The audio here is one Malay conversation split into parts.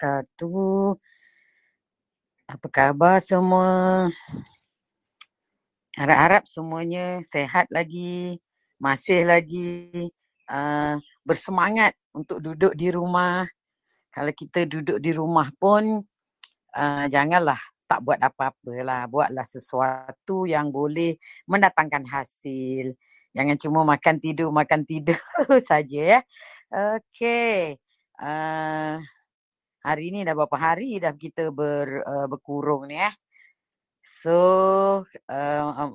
wabarakatuh. Apa khabar semua? Harap-harap semuanya sehat lagi, masih lagi uh, bersemangat untuk duduk di rumah. Kalau kita duduk di rumah pun uh, janganlah tak buat apa-apa lah. Buatlah sesuatu yang boleh mendatangkan hasil. Jangan cuma makan tidur, makan tidur saja ya. Okey. Uh, hari ni dah berapa hari dah kita ber, uh, berkurung ni ya. So, uh,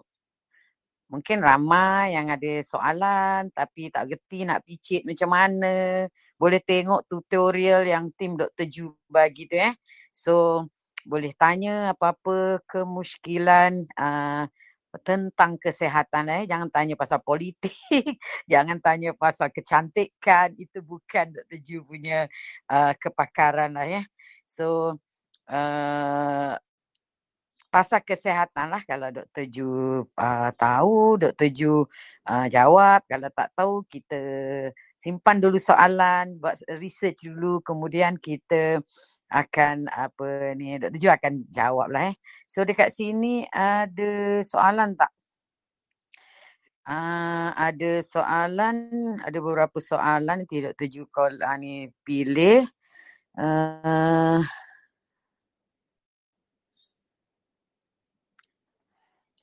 mungkin ramai yang ada soalan tapi tak gerti nak picit macam mana. Boleh tengok tutorial yang tim Dr. Ju bagi tu ya. So, boleh tanya apa-apa kemusykilan uh, tentang kesihatan eh jangan tanya pasal politik jangan tanya pasal kecantikan itu bukan Dr. Ju punya uh, kepakaran lah ya so uh, pasal kesihatan lah kalau Dr. Ju uh, tahu Dr. Ju uh, jawab kalau tak tahu kita simpan dulu soalan buat research dulu kemudian kita akan apa ni Dr. Ju akan jawab lah eh. So dekat sini ada soalan tak? Uh, ada soalan, ada beberapa soalan nanti Dr. Ju call uh, ni pilih. Uh,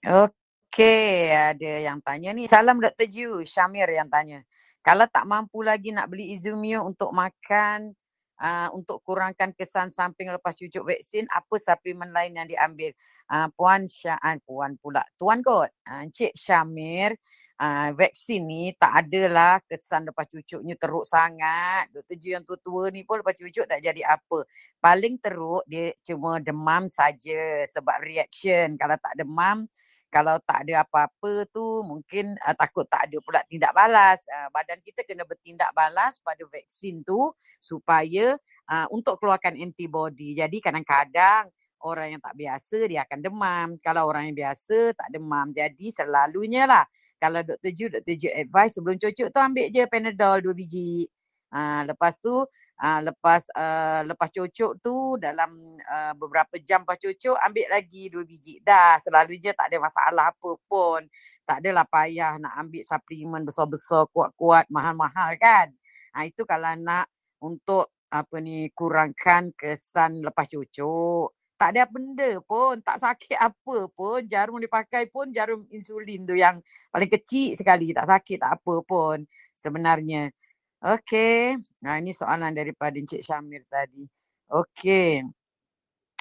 Okey, ada yang tanya ni. Salam Dr. Ju, Syamir yang tanya. Kalau tak mampu lagi nak beli Izumio untuk makan, uh, untuk kurangkan kesan samping lepas cucuk vaksin apa suplemen lain yang diambil? Uh, puan Syaan puan pula. Tuan kot uh, encik Syamir uh, vaksin ni tak adalah kesan lepas cucuknya teruk sangat. Doktor Ju yang tua-tua ni pun lepas cucuk tak jadi apa. Paling teruk dia cuma demam saja sebab reaction. Kalau tak demam kalau tak ada apa-apa tu mungkin uh, takut tak ada pula tindak balas. Uh, badan kita kena bertindak balas pada vaksin tu supaya uh, untuk keluarkan antibody. Jadi kadang-kadang orang yang tak biasa dia akan demam. Kalau orang yang biasa tak demam. Jadi selalunya lah kalau Dr. Ju, Dr. Ju advice sebelum cucuk tu ambil je Panadol dua biji. Uh, lepas tu uh, lepas uh, lepas cucuk tu dalam uh, beberapa jam lepas cucuk ambil lagi dua biji. Dah selalunya tak ada masalah apa pun. Tak adalah payah nak ambil suplemen besar-besar, kuat-kuat, mahal-mahal kan. Ha, itu kalau nak untuk apa ni kurangkan kesan lepas cucuk. Tak ada benda pun, tak sakit apa pun. Jarum dipakai pun jarum insulin tu yang paling kecil sekali. Tak sakit tak apa pun sebenarnya. Okey. Nah, ini soalan daripada Encik Syamir tadi. Okey.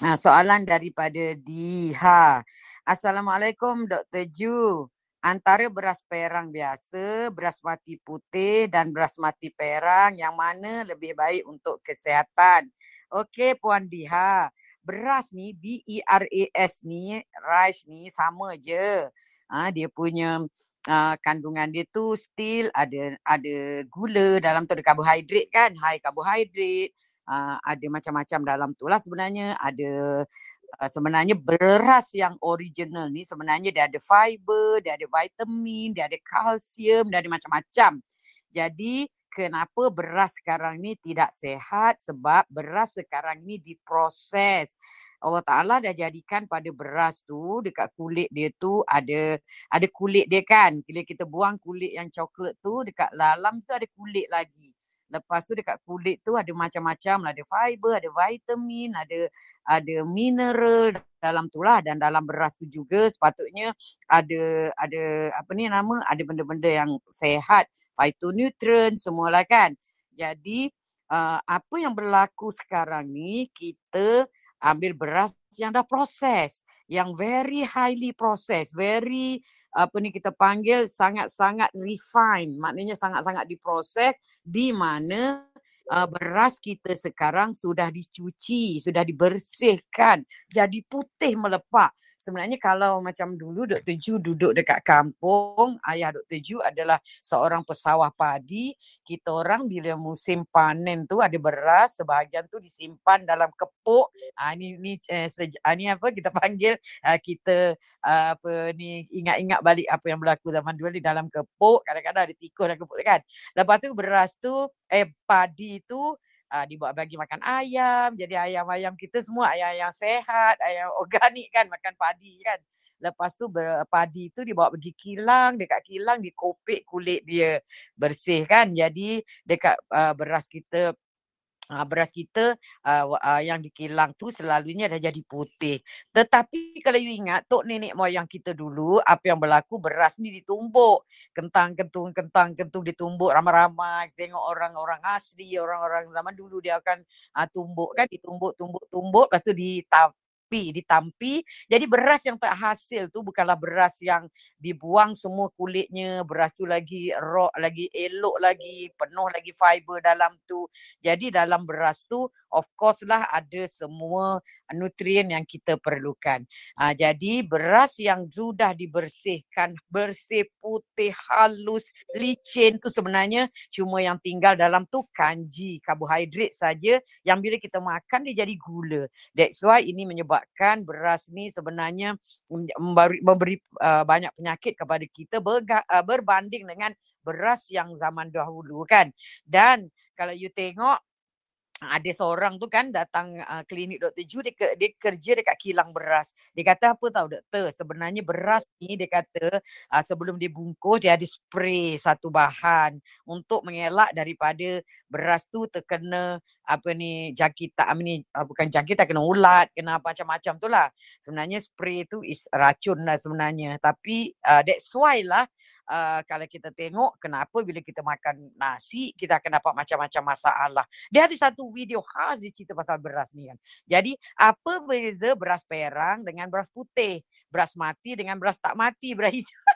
Nah, soalan daripada Diha. Assalamualaikum Dr. Ju. Antara beras perang biasa, beras mati putih dan beras mati perang yang mana lebih baik untuk kesihatan? Okey Puan Diha. Beras ni B-E-R-A-S ni, rice ni sama je. Ha, dia punya uh, kandungan dia tu still ada ada gula dalam tu ada karbohidrat kan high karbohidrat. Uh, ada macam-macam dalam tu lah sebenarnya. Ada uh, sebenarnya beras yang original ni sebenarnya dia ada fiber dia ada vitamin dia ada kalsium dia ada macam-macam. Jadi kenapa beras sekarang ni tidak sehat? Sebab beras sekarang ni diproses Allah Ta'ala dah jadikan pada beras tu dekat kulit dia tu ada ada kulit dia kan. Bila kita buang kulit yang coklat tu dekat dalam tu ada kulit lagi. Lepas tu dekat kulit tu ada macam-macam ada fiber, ada vitamin, ada ada mineral dalam tu lah dan dalam beras tu juga sepatutnya ada ada apa ni nama ada benda-benda yang sehat, phytonutrient semualah kan. Jadi uh, apa yang berlaku sekarang ni kita ambil beras yang dah proses, yang very highly process, very apa ni kita panggil sangat-sangat refined, maknanya sangat-sangat diproses di mana uh, beras kita sekarang sudah dicuci, sudah dibersihkan, jadi putih melepak sebenarnya kalau macam dulu Dr. Ju duduk dekat kampung, ayah Dr. Ju adalah seorang pesawah padi. Kita orang bila musim panen tu ada beras, sebahagian tu disimpan dalam kepuk. Ha, ni ni eh, seja, ha, ni apa kita panggil uh, kita apa ni ingat-ingat balik apa yang berlaku zaman dulu di dalam kepuk. Kadang-kadang ada tikus dalam kepuk kan. Lepas tu beras tu eh padi tu uh, dibawa bagi makan ayam. Jadi ayam-ayam kita semua ayam-ayam sehat, ayam organik kan, makan padi kan. Lepas tu padi tu dibawa pergi kilang, dekat kilang dikopek kulit dia bersih kan. Jadi dekat uh, beras kita uh, beras kita uh, uh, yang dikilang tu selalunya dah jadi putih. Tetapi kalau you ingat tok nenek moyang kita dulu apa yang berlaku beras ni ditumbuk. Kentang kentung kentang kentung ditumbuk ramai-ramai. Tengok orang-orang asli, orang-orang zaman dulu dia akan uh, tumbuk kan ditumbuk tumbuk tumbuk lepas tu ditap ditampi, ditampi. Jadi beras yang tak hasil tu bukanlah beras yang dibuang semua kulitnya, beras tu lagi raw, lagi elok lagi, penuh lagi fiber dalam tu. Jadi dalam beras tu of course lah ada semua nutrien yang kita perlukan. Ha, jadi beras yang sudah dibersihkan, bersih, putih, halus, licin tu sebenarnya cuma yang tinggal dalam tu kanji, karbohidrat saja yang bila kita makan dia jadi gula. That's why ini menyebabkan beras ni sebenarnya memberi, memberi uh, banyak penyakit kepada kita berga, uh, berbanding dengan beras yang zaman dahulu kan. Dan kalau you tengok ada seorang tu kan datang uh, klinik Dr. Ju dia, dia kerja dekat kilang beras. Dia kata apa tahu doktor? Sebenarnya beras ni dia kata uh, sebelum dia bungkus dia ada spray satu bahan untuk mengelak daripada beras tu terkena apa ni jangkitan apa ni uh, bukan jangkitan kena ulat, kena macam-macam tu lah. Sebenarnya spray tu is racun lah sebenarnya. Tapi uh, that's why lah uh, kalau kita tengok kenapa bila kita makan nasi kita akan dapat macam-macam masalah. Dia ada satu video khas dia cerita pasal beras ni kan. Jadi apa beza beras perang dengan beras putih? Beras mati dengan beras tak mati, beras hijau.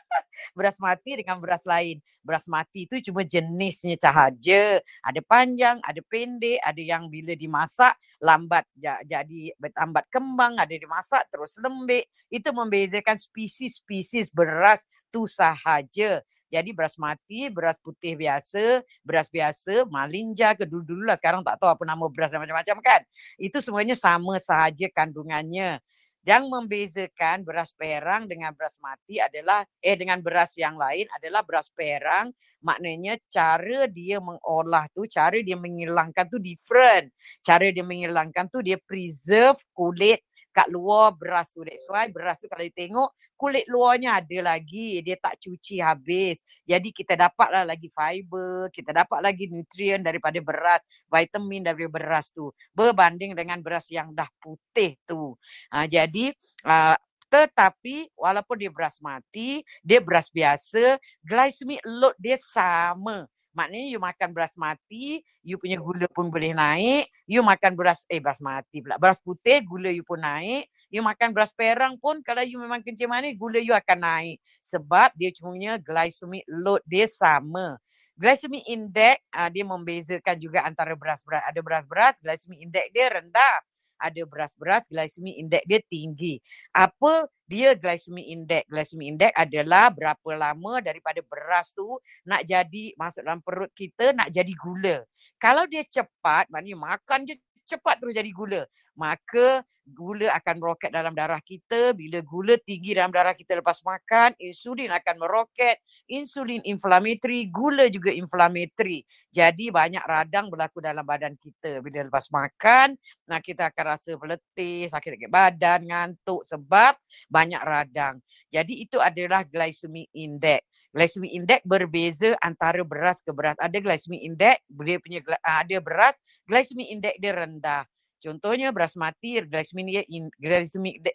Beras mati dengan beras lain. Beras mati tu cuma jenisnya sahaja. Ada panjang, ada pendek, ada yang bila dimasak lambat jadi bertambat kembang, ada dimasak terus lembek. Itu membezakan spesies-spesies beras tu sahaja. Jadi beras mati, beras putih biasa, beras biasa, malinja ke dulu-dulu lah. Sekarang tak tahu apa nama beras macam-macam kan. Itu semuanya sama sahaja kandungannya. Yang membezakan beras perang dengan beras mati adalah eh dengan beras yang lain adalah beras perang. Maknanya cara dia mengolah tu cara dia menghilangkan tu different. Cara dia menghilangkan tu dia preserve kulit kat luar beras tu. That's why beras tu kalau tengok kulit luarnya ada lagi. Dia tak cuci habis. Jadi kita dapatlah lagi fiber. Kita dapat lagi nutrien daripada beras. Vitamin daripada beras tu. Berbanding dengan beras yang dah putih tu. Ha, jadi uh, tetapi walaupun dia beras mati, dia beras biasa, glycemic load dia sama. Maknanya you makan beras mati, you punya gula pun boleh naik. You makan beras, eh beras mati pula. Beras putih, gula you pun naik. You makan beras perang pun, kalau you memang kencing manis, gula you akan naik. Sebab dia cuma glycemic load dia sama. Glycemic index, uh, dia membezakan juga antara beras-beras. Ada beras-beras, glycemic index dia rendah ada beras-beras glycemic index dia tinggi. Apa dia glycemic index? Glycemic index adalah berapa lama daripada beras tu nak jadi masuk dalam perut kita nak jadi gula. Kalau dia cepat, maknanya makan je cepat terus jadi gula. Maka gula akan meroket dalam darah kita. Bila gula tinggi dalam darah kita lepas makan, insulin akan meroket. Insulin inflammatory, gula juga inflammatory. Jadi banyak radang berlaku dalam badan kita. Bila lepas makan, nah kita akan rasa letih, sakit-sakit badan, ngantuk sebab banyak radang. Jadi itu adalah glycemic index. Glycemic index berbeza antara beras ke beras. Ada glycemic index, dia punya ada beras, glycemic index dia rendah. Contohnya beras mati, glycemic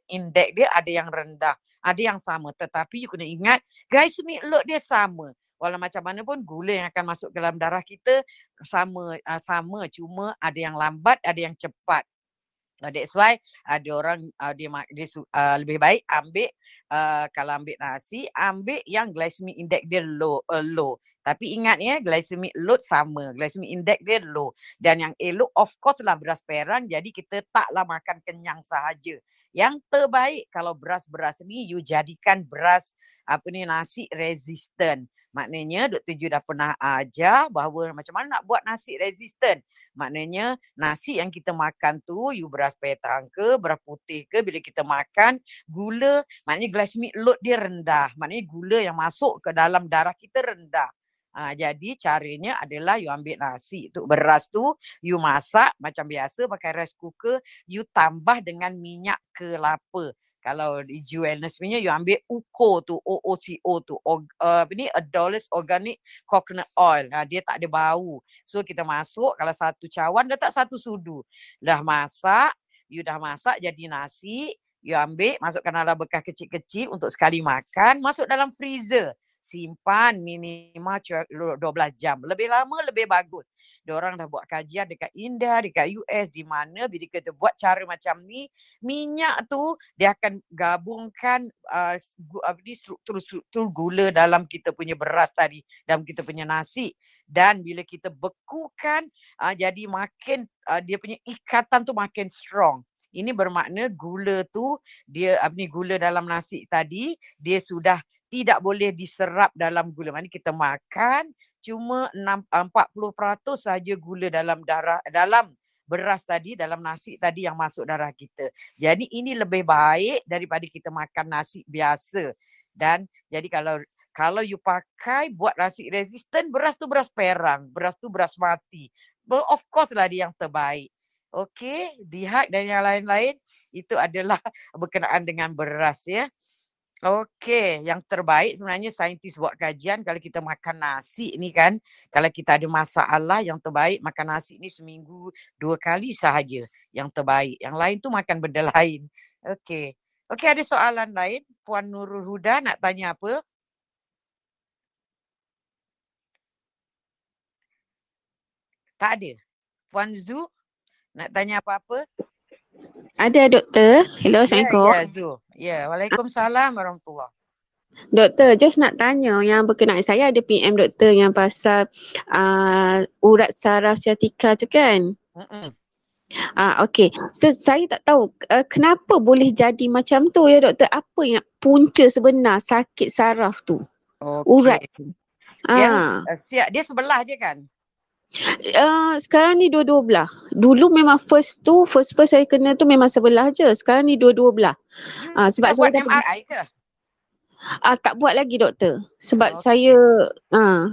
index dia ada yang rendah, ada yang sama. Tetapi you kena ingat, glycemic load dia sama. Walau macam mana pun gula yang akan masuk ke dalam darah kita sama uh, sama cuma ada yang lambat, ada yang cepat. Uh, that's why ada orang uh, dia, dia uh, lebih baik ambil uh, kalau ambil nasi ambil yang glycemic index dia low uh, low tapi ingat ya, glycemic load sama. Glycemic index dia low. Dan yang elok of course lah beras perang. Jadi kita taklah makan kenyang sahaja. Yang terbaik kalau beras-beras ni you jadikan beras apa ni nasi resistant. Maknanya Dr. Ju dah pernah ajar bahawa macam mana nak buat nasi resistant. Maknanya nasi yang kita makan tu you beras petang ke, beras putih ke bila kita makan gula maknanya glycemic load dia rendah. Maknanya gula yang masuk ke dalam darah kita rendah. Ha, jadi caranya adalah you ambil nasi tu beras tu you masak macam biasa pakai rice cooker you tambah dengan minyak kelapa. Kalau di wellness punya you ambil UCO tu OOCO tu or, uh, apa ni Adonis Organic Coconut Oil. Ha, dia tak ada bau. So kita masuk kalau satu cawan dah tak satu sudu. Dah masak, you dah masak jadi nasi, you ambil masukkan dalam bekas kecil-kecil untuk sekali makan, masuk dalam freezer simpan minimal 12 jam. Lebih lama lebih bagus. Diorang dah buat kajian dekat India, dekat US di mana bila kita buat cara macam ni, minyak tu dia akan gabungkan uh, ni struktur-struktur gula dalam kita punya beras tadi, dalam kita punya nasi. Dan bila kita bekukan, uh, jadi makin uh, dia punya ikatan tu makin strong. Ini bermakna gula tu dia apa ni gula dalam nasi tadi dia sudah tidak boleh diserap dalam gula. Maksudnya kita makan cuma 6, 40% saja gula dalam darah dalam beras tadi dalam nasi tadi yang masuk darah kita. Jadi ini lebih baik daripada kita makan nasi biasa. Dan jadi kalau kalau you pakai buat nasi resistant, beras tu beras perang, beras tu beras mati. Of course lah dia yang terbaik. Okay, dihak dan yang lain-lain itu adalah berkenaan dengan beras ya. Okey, yang terbaik sebenarnya saintis buat kajian kalau kita makan nasi ni kan, kalau kita ada masalah yang terbaik makan nasi ni seminggu dua kali sahaja yang terbaik. Yang lain tu makan benda lain. Okey. Okey, ada soalan lain? Puan Nurul Huda nak tanya apa? Tak ada. Puan Zu nak tanya apa-apa? Ada doktor. Hello, ya, Assalamualaikum. Ya, ya, Zu. Ya, Waalaikumsalam warahmatullahi Doktor, just nak tanya yang berkenaan saya ada PM doktor yang pasal uh, urat saraf siatika tu kan? Mm-mm. Ah okey. So saya tak tahu uh, kenapa boleh jadi macam tu ya doktor? Apa yang punca sebenar sakit saraf tu? Okay. Urat. Yang ah. uh, siap dia sebelah je kan? Uh, sekarang ni dua-dua belah. Dulu memang first tu, first first saya kena tu memang sebelah je. Sekarang ni dua-dua belah. Hmm. Uh, sebab saya buat MRI ke? Ah uh, tak buat lagi doktor. Sebab okay. saya uh.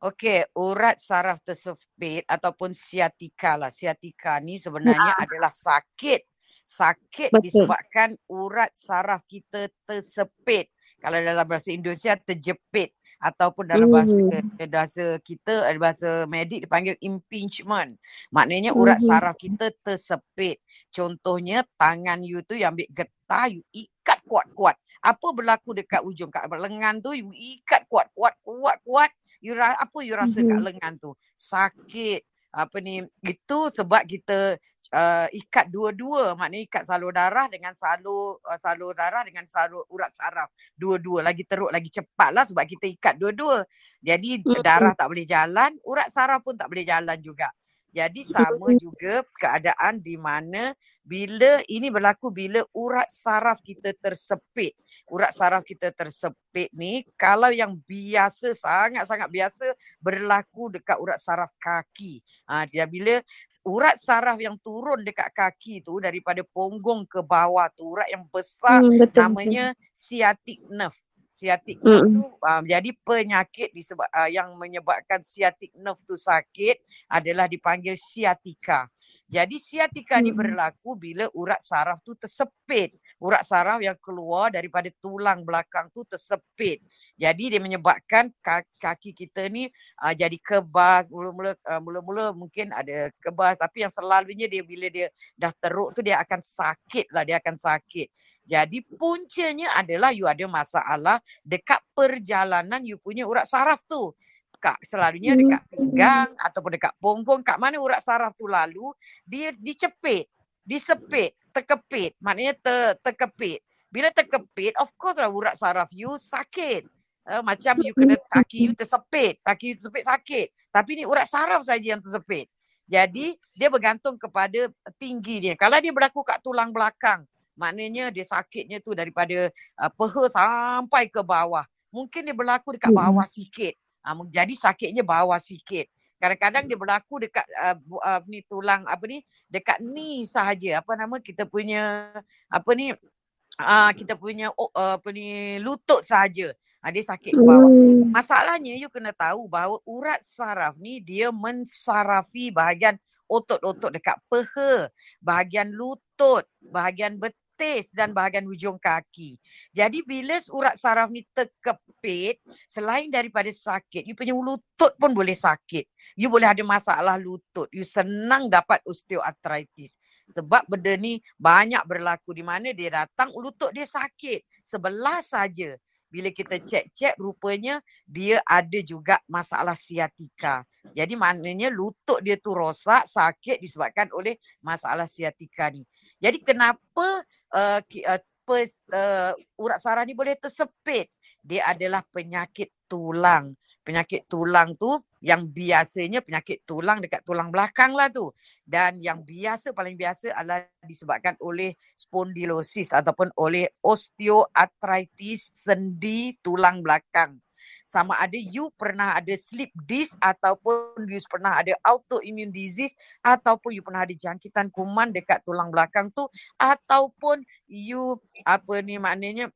Okey, urat saraf tersepit ataupun siatika lah. Siatika ni sebenarnya uh. adalah sakit. Sakit Betul. disebabkan urat saraf kita tersepit. Kalau dalam bahasa Indonesia terjepit ataupun dalam bahasa mm. bahasa kita ada bahasa medik dipanggil impingement. Maknanya urat mm-hmm. saraf kita tersepit. Contohnya tangan you tu yang ambil getah you ikat kuat-kuat. Apa berlaku dekat ujung kat lengan tu you ikat kuat-kuat kuat-kuat. You apa you rasa mm-hmm. kat lengan tu? Sakit. Apa ni? Itu sebab kita uh, ikat dua-dua. Maknanya ikat salur darah dengan salur uh, salur darah dengan salur urat saraf. Dua-dua lagi teruk lagi cepatlah sebab kita ikat dua-dua. Jadi darah tak boleh jalan urat saraf pun tak boleh jalan juga. Jadi sama juga keadaan di mana bila ini berlaku bila urat saraf kita tersepit urat saraf kita tersepit ni kalau yang biasa sangat-sangat biasa berlaku dekat urat saraf kaki. Ha, dia bila urat saraf yang turun dekat kaki tu daripada punggung ke bawah tu urat yang besar hmm, betul, namanya betul. sciatic nerve. Sciatic hmm. nerve tu uh, jadi penyakit disebab uh, yang menyebabkan sciatic nerve tu sakit adalah dipanggil sciatica. Jadi siatika ni berlaku bila urat saraf tu tersepit. Urat saraf yang keluar daripada tulang belakang tu tersepit. Jadi dia menyebabkan kaki kita ni uh, jadi kebas. Mula-mula uh, mula-mula mungkin ada kebas tapi yang selalunya dia bila dia dah teruk tu dia akan sakit lah. Dia akan sakit. Jadi puncanya adalah you ada masalah dekat perjalanan you punya urat saraf tu kat selalunya hmm. dekat pinggang ataupun dekat punggung kat mana urat saraf tu lalu dia dicepit disepit terkepit. Maknanya ter, terkepit. Bila terkepit of course lah urat saraf you sakit. Uh, macam you kena kaki you tersepit kaki you tersepit sakit. Tapi ni urat saraf saja yang tersepit. Jadi dia bergantung kepada tinggi dia. Kalau dia berlaku kat tulang belakang maknanya dia sakitnya tu daripada uh, peha sampai ke bawah. Mungkin dia berlaku dekat bawah sikit Uh, jadi sakitnya bawah sikit. Kadang-kadang dia berlaku dekat uh, uh, ni tulang apa ni dekat ni sahaja apa nama kita punya apa ni uh, kita punya uh, apa ni lutut sahaja. Ha, dia sakit ke bawah. Hmm. Masalahnya you kena tahu bahawa urat saraf ni dia mensarafi bahagian otot-otot dekat peha, bahagian lutut, bahagian betis dan bahagian hujung kaki. Jadi bila urat saraf ni terkepit, selain daripada sakit, you punya lutut pun boleh sakit. You boleh ada masalah lutut. You senang dapat osteoarthritis. Sebab benda ni banyak berlaku di mana dia datang lutut dia sakit. Sebelah saja. Bila kita cek-cek rupanya dia ada juga masalah siatika. Jadi maknanya lutut dia tu rosak, sakit disebabkan oleh masalah siatika ni. Jadi kenapa uh, pers, uh, urat saraf ni boleh tersepit? Dia adalah penyakit tulang penyakit tulang tu yang biasanya penyakit tulang dekat tulang belakang lah tu. Dan yang biasa, paling biasa adalah disebabkan oleh spondylosis ataupun oleh osteoarthritis sendi tulang belakang. Sama ada you pernah ada slip disc ataupun you pernah ada autoimmune disease ataupun you pernah ada jangkitan kuman dekat tulang belakang tu ataupun you apa ni maknanya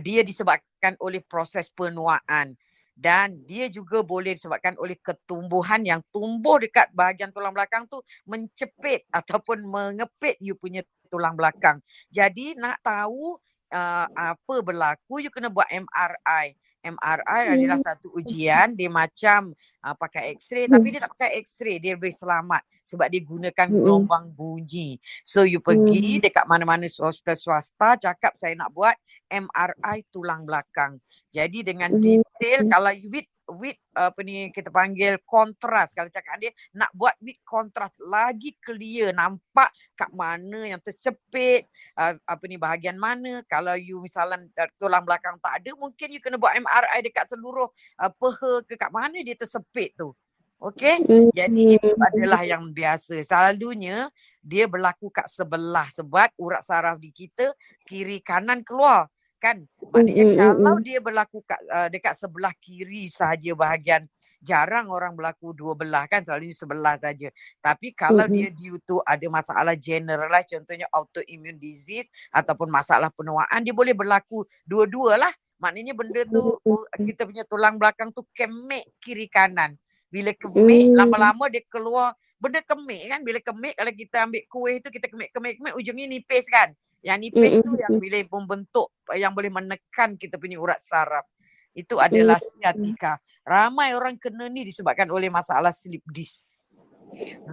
dia disebabkan oleh proses penuaan dan dia juga boleh disebabkan oleh ketumbuhan yang tumbuh dekat bahagian tulang belakang tu mencepit ataupun mengepit you punya tulang belakang. Jadi nak tahu uh, apa berlaku you kena buat MRI. MRI hmm. adalah satu ujian dia macam uh, pakai x-ray hmm. tapi dia tak pakai x-ray dia lebih selamat sebab dia gunakan hmm. gelombang bunyi. So you pergi hmm. dekat mana-mana swasta swasta cakap saya nak buat MRI tulang belakang. Jadi dengan hmm. detail kalau with with apa ni kita panggil kontras kalau cakap dia nak buat with kontras lagi clear nampak kat mana yang tercepit uh, apa ni bahagian mana kalau you misalnya uh, tulang belakang tak ada mungkin you kena buat MRI dekat seluruh uh, peha ke kat mana dia tersepit tu. Okey. Mm. Jadi itu adalah yang biasa. Selalunya dia berlaku kat sebelah sebab urat saraf di kita kiri kanan keluar kan? Maknanya mm, kalau mm, dia berlaku kat, uh, dekat sebelah kiri sahaja bahagian jarang orang berlaku dua belah kan? Selalunya sebelah saja. Tapi kalau mm, dia due to ada masalah generalized contohnya autoimmune disease ataupun masalah penuaan dia boleh berlaku dua-dua lah. Maknanya benda tu kita punya tulang belakang tu kemek kiri kanan. Bila kemik lama-lama dia keluar benda kemik kan? Bila kemik kalau kita ambil kuih tu kita kemik-kemik ujungnya nipis kan yang nipis mm-hmm. tu yang boleh membentuk yang boleh menekan kita punya urat saraf. Itu adalah siatika. Ramai orang kena ni disebabkan oleh masalah slip disc.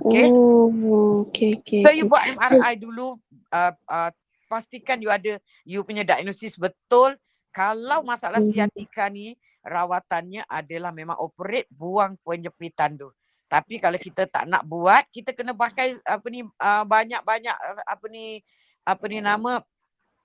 Okay. Oh, okay, okay. So you buat MRI dulu, uh, uh, pastikan you ada you punya diagnosis betul. Kalau masalah siatika ni rawatannya adalah memang operate buang penjepitan tu. Tapi kalau kita tak nak buat, kita kena pakai apa ni uh, banyak-banyak apa ni apa ni nama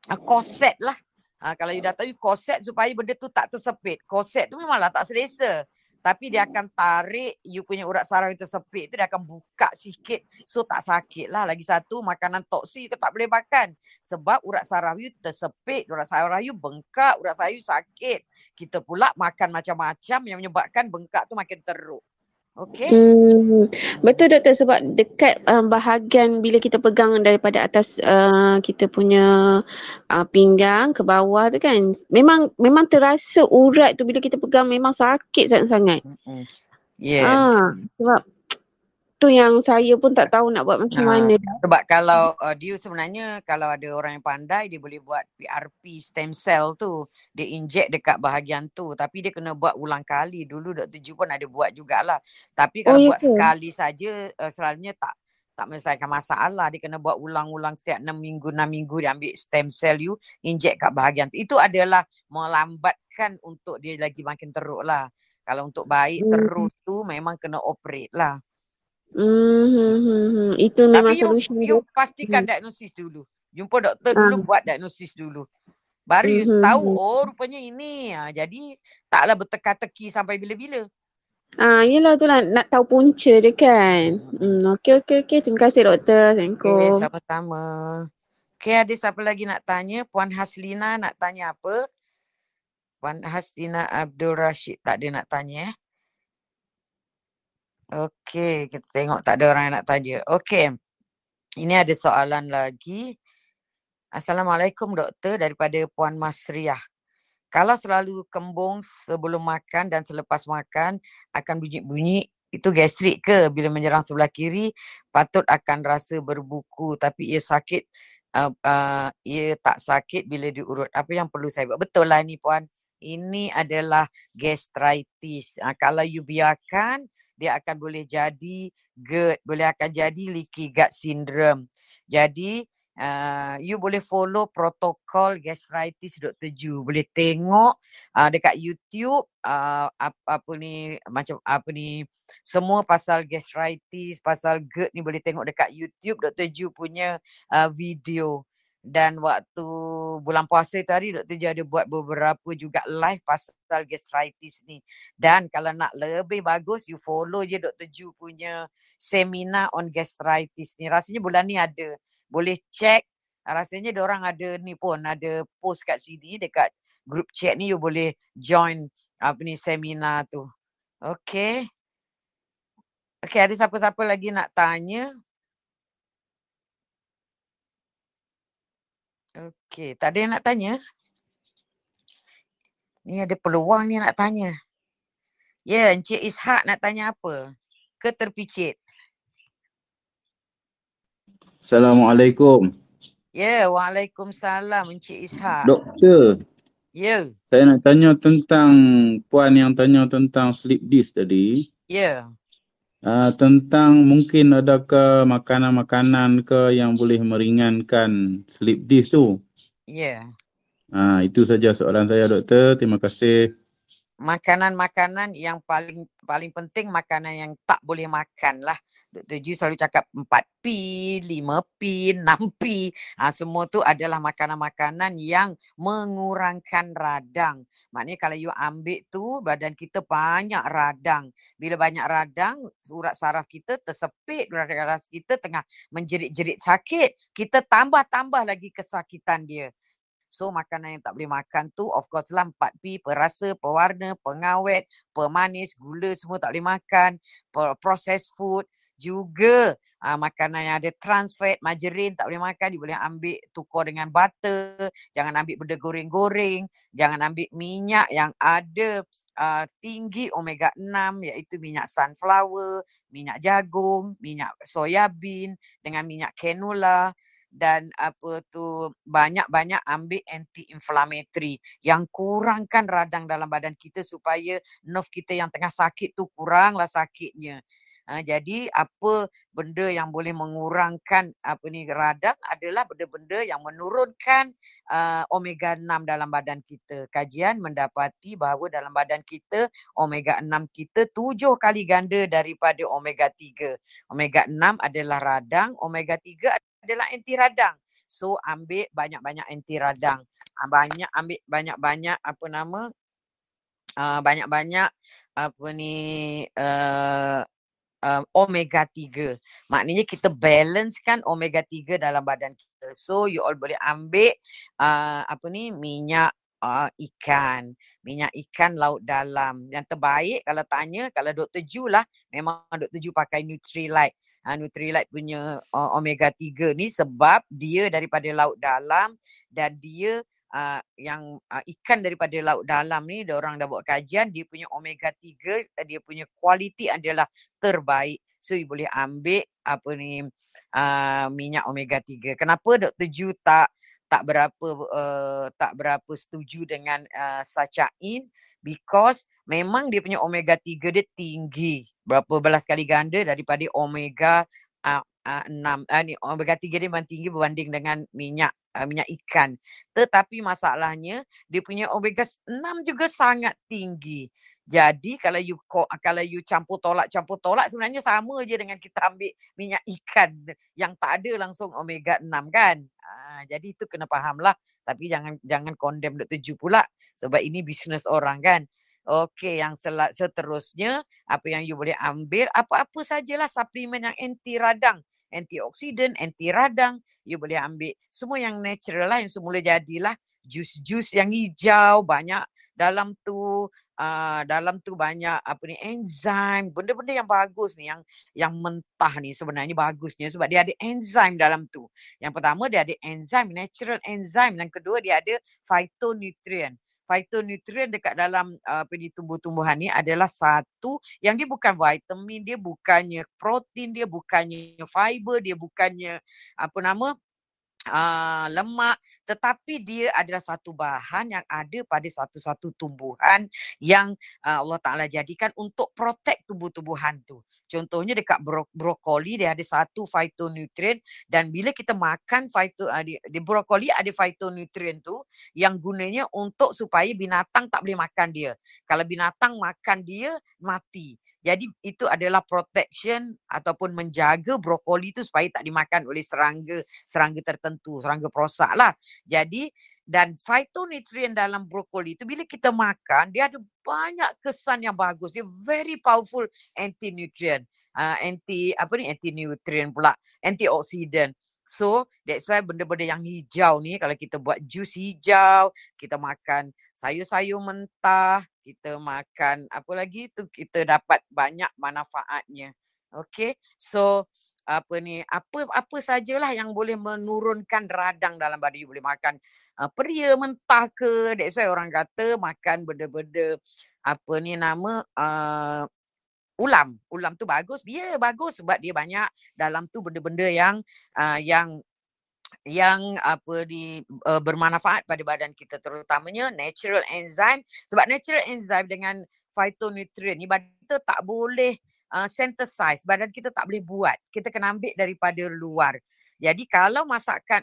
uh, korset lah. Ha, kalau you dah tahu korset supaya benda tu tak tersepit. Korset tu memanglah tak selesa. Tapi dia akan tarik you punya urat saraf yang tersepit tu dia akan buka sikit. So tak sakit lah. Lagi satu makanan toksik you tak boleh makan. Sebab urat saraf you tersepit. Urat saraf you bengkak. Urat saraf you sakit. Kita pula makan macam-macam yang menyebabkan bengkak tu makin teruk. Okay. Hmm, betul doktor sebab dekat um, bahagian bila kita pegang daripada atas uh, kita punya uh, pinggang ke bawah tu kan memang memang terasa urat tu bila kita pegang memang sakit sangat-sangat. Hmm. Yeah. Ah, sebab tu yang saya pun tak tahu nak buat macam ha, mana. Sebab kalau uh, dia sebenarnya kalau ada orang yang pandai dia boleh buat PRP stem cell tu. Dia inject dekat bahagian tu. Tapi dia kena buat ulang kali. Dulu Dr. Ju pun ada buat jugalah. Tapi kalau oh, buat sekali saja uh, selalunya tak tak menyelesaikan masalah. Dia kena buat ulang-ulang setiap 6 minggu, 6 minggu dia ambil stem cell you, inject kat bahagian tu. Itu adalah melambatkan untuk dia lagi makin teruk lah. Kalau untuk baik hmm. terus tu memang kena operate lah. Hmm, hmm, hmm, hmm. Itu memang Tapi solution you, you pastikan hmm. diagnosis dulu. Jumpa doktor dulu, ha. buat diagnosis dulu. Baru hmm. you tahu, oh rupanya ini. Ha, jadi taklah berteka-teki sampai bila-bila. Ah, yelah tu lah nak tahu punca dia kan. Hmm, okey, okey, okey. Terima kasih doktor. Assalamualaikum. Okay, sama-sama. Okey, ada siapa lagi nak tanya? Puan Haslina nak tanya apa? Puan Haslina Abdul Rashid tak ada nak tanya eh. Okey, kita tengok tak ada orang yang nak tanya. Okey. Ini ada soalan lagi. Assalamualaikum doktor daripada Puan Masriah. Kalau selalu kembung sebelum makan dan selepas makan akan bunyi-bunyi itu gastrik ke bila menyerang sebelah kiri patut akan rasa berbuku tapi ia sakit uh, uh, ia tak sakit bila diurut. Apa yang perlu saya buat? Betul lah ni puan. Ini adalah gastritis. Uh, kalau you biarkan dia akan boleh jadi GERD, boleh akan jadi leaky gut syndrome. Jadi uh, you boleh follow protokol gastritis Dr. Ju. Boleh tengok uh, dekat YouTube uh, apa, apa ni macam apa ni semua pasal gastritis, pasal GERD ni boleh tengok dekat YouTube Dr. Ju punya uh, video. Dan waktu bulan puasa tadi Dr. Ju ada buat beberapa juga live pasal gastritis ni. Dan kalau nak lebih bagus you follow je Dr. Ju punya seminar on gastritis ni. Rasanya bulan ni ada boleh check rasanya orang ada ni pun ada post kat sini dekat group chat ni you boleh join apa ni seminar tu. Okay. Okay ada siapa-siapa lagi nak tanya? Okay tak ada yang nak tanya? Ni ada peluang ni nak tanya. Ya, yeah, Encik Ishak nak tanya apa? Ke terpicit? Assalamualaikum. Ya, Waalaikumsalam Encik Ishak. Doktor. Ya. Saya nak tanya tentang puan yang tanya tentang sleep disk tadi. Ya. Uh, tentang mungkin adakah makanan-makanan ke yang boleh meringankan sleep disk tu? Ya. Uh, itu saja soalan saya doktor. Terima kasih. Makanan-makanan yang paling paling penting makanan yang tak boleh makan lah. Dr. Ju selalu cakap 4P, 5P, 6P. Ha, semua tu adalah makanan-makanan yang mengurangkan radang. Maknanya kalau you ambil tu, badan kita banyak radang. Bila banyak radang, urat saraf kita tersepit, urat saraf kita tengah menjerit-jerit sakit. Kita tambah-tambah lagi kesakitan dia. So makanan yang tak boleh makan tu of course lah 4P, perasa, pewarna, pengawet, pemanis, gula semua tak boleh makan. Processed food juga uh, makanan yang ada trans fat, margarine tak boleh makan, dia boleh ambil tukar dengan butter, jangan ambil benda goreng-goreng, jangan ambil minyak yang ada uh, tinggi omega 6 iaitu minyak sunflower, minyak jagung, minyak soya bean dengan minyak canola dan apa tu banyak-banyak ambil anti inflammatory yang kurangkan radang dalam badan kita supaya nerve kita yang tengah sakit tu kuranglah sakitnya. Ha, jadi apa benda yang boleh mengurangkan apa ni radang adalah benda-benda yang menurunkan uh, omega 6 dalam badan kita. Kajian mendapati bahawa dalam badan kita omega 6 kita tujuh kali ganda daripada omega 3. Omega 6 adalah radang, omega 3 adalah anti radang. So ambil banyak-banyak anti radang. Ha, banyak ambil banyak-banyak apa nama uh, banyak-banyak apa ni uh, um, omega 3. Maknanya kita balance kan omega 3 dalam badan kita. So you all boleh ambil uh, apa ni minyak uh, ikan, minyak ikan laut dalam. Yang terbaik kalau tanya kalau Dr. Ju lah memang Dr. Ju pakai Nutrilite. Uh, Nutrilite punya uh, omega 3 ni sebab dia daripada laut dalam dan dia uh, yang uh, ikan daripada laut dalam ni dia orang dah buat kajian dia punya omega 3 dia punya kualiti adalah terbaik. So you boleh ambil apa ni uh, minyak omega 3 kenapa Dr Ju tak tak berapa uh, tak berapa setuju dengan uh, sachain because memang dia punya omega 3 dia tinggi. Berapa belas kali ganda daripada omega uh, uh, 6 uh, ni omega 3 dia memang tinggi berbanding dengan minyak uh, minyak ikan. Tetapi masalahnya dia punya omega 6 juga sangat tinggi. Jadi kalau you kalau you campur tolak campur tolak sebenarnya sama je dengan kita ambil minyak ikan yang tak ada langsung omega 6 kan. Uh, jadi itu kena faham lah. Tapi jangan jangan condemn Dr. Ju pula sebab ini bisnes orang kan. Okey, yang seterusnya apa yang you boleh ambil apa-apa sajalah suplemen yang anti radang antioksidan, anti radang. You boleh ambil semua yang natural lah yang semula jadilah. Jus-jus yang hijau banyak dalam tu uh, dalam tu banyak apa ni enzim benda-benda yang bagus ni yang yang mentah ni sebenarnya bagusnya sebab dia ada enzim dalam tu yang pertama dia ada enzim natural enzim yang kedua dia ada phytonutrient phytonutrient dekat dalam uh, apa ni tumbuh-tumbuhan ni adalah satu yang dia bukan vitamin, dia bukannya protein, dia bukannya fiber, dia bukannya apa nama uh, lemak tetapi dia adalah satu bahan yang ada pada satu-satu tumbuhan yang uh, Allah Taala jadikan untuk protect tumbuh-tumbuhan tu. Contohnya dekat bro- brokoli dia ada satu phytonutrient dan bila kita makan phyto uh, di, di brokoli ada phytonutrient tu yang gunanya untuk supaya binatang tak boleh makan dia. Kalau binatang makan dia mati. Jadi itu adalah protection ataupun menjaga brokoli itu supaya tak dimakan oleh serangga serangga tertentu, serangga perosak lah. Jadi dan phytonutrient dalam brokoli itu bila kita makan dia ada banyak kesan yang bagus. Dia very powerful anti nutrient. Uh, anti apa ni anti nutrient pula antioxidant So that's why benda-benda yang hijau ni kalau kita buat jus hijau, kita makan sayur-sayur mentah, kita makan apa lagi tu kita dapat banyak manfaatnya. Okay. So apa ni apa apa sajalah yang boleh menurunkan radang dalam badan you boleh makan uh, peria mentah ke? That's why orang kata makan benda-benda apa ni nama uh, ulam. Ulam tu bagus. Dia yeah, bagus sebab dia banyak dalam tu benda-benda yang uh, yang yang apa di uh, bermanfaat pada badan kita terutamanya natural enzyme. Sebab natural enzyme dengan phytonutrient ni badan kita tak boleh uh, synthesize. Badan kita tak boleh buat. Kita kena ambil daripada luar jadi kalau masakan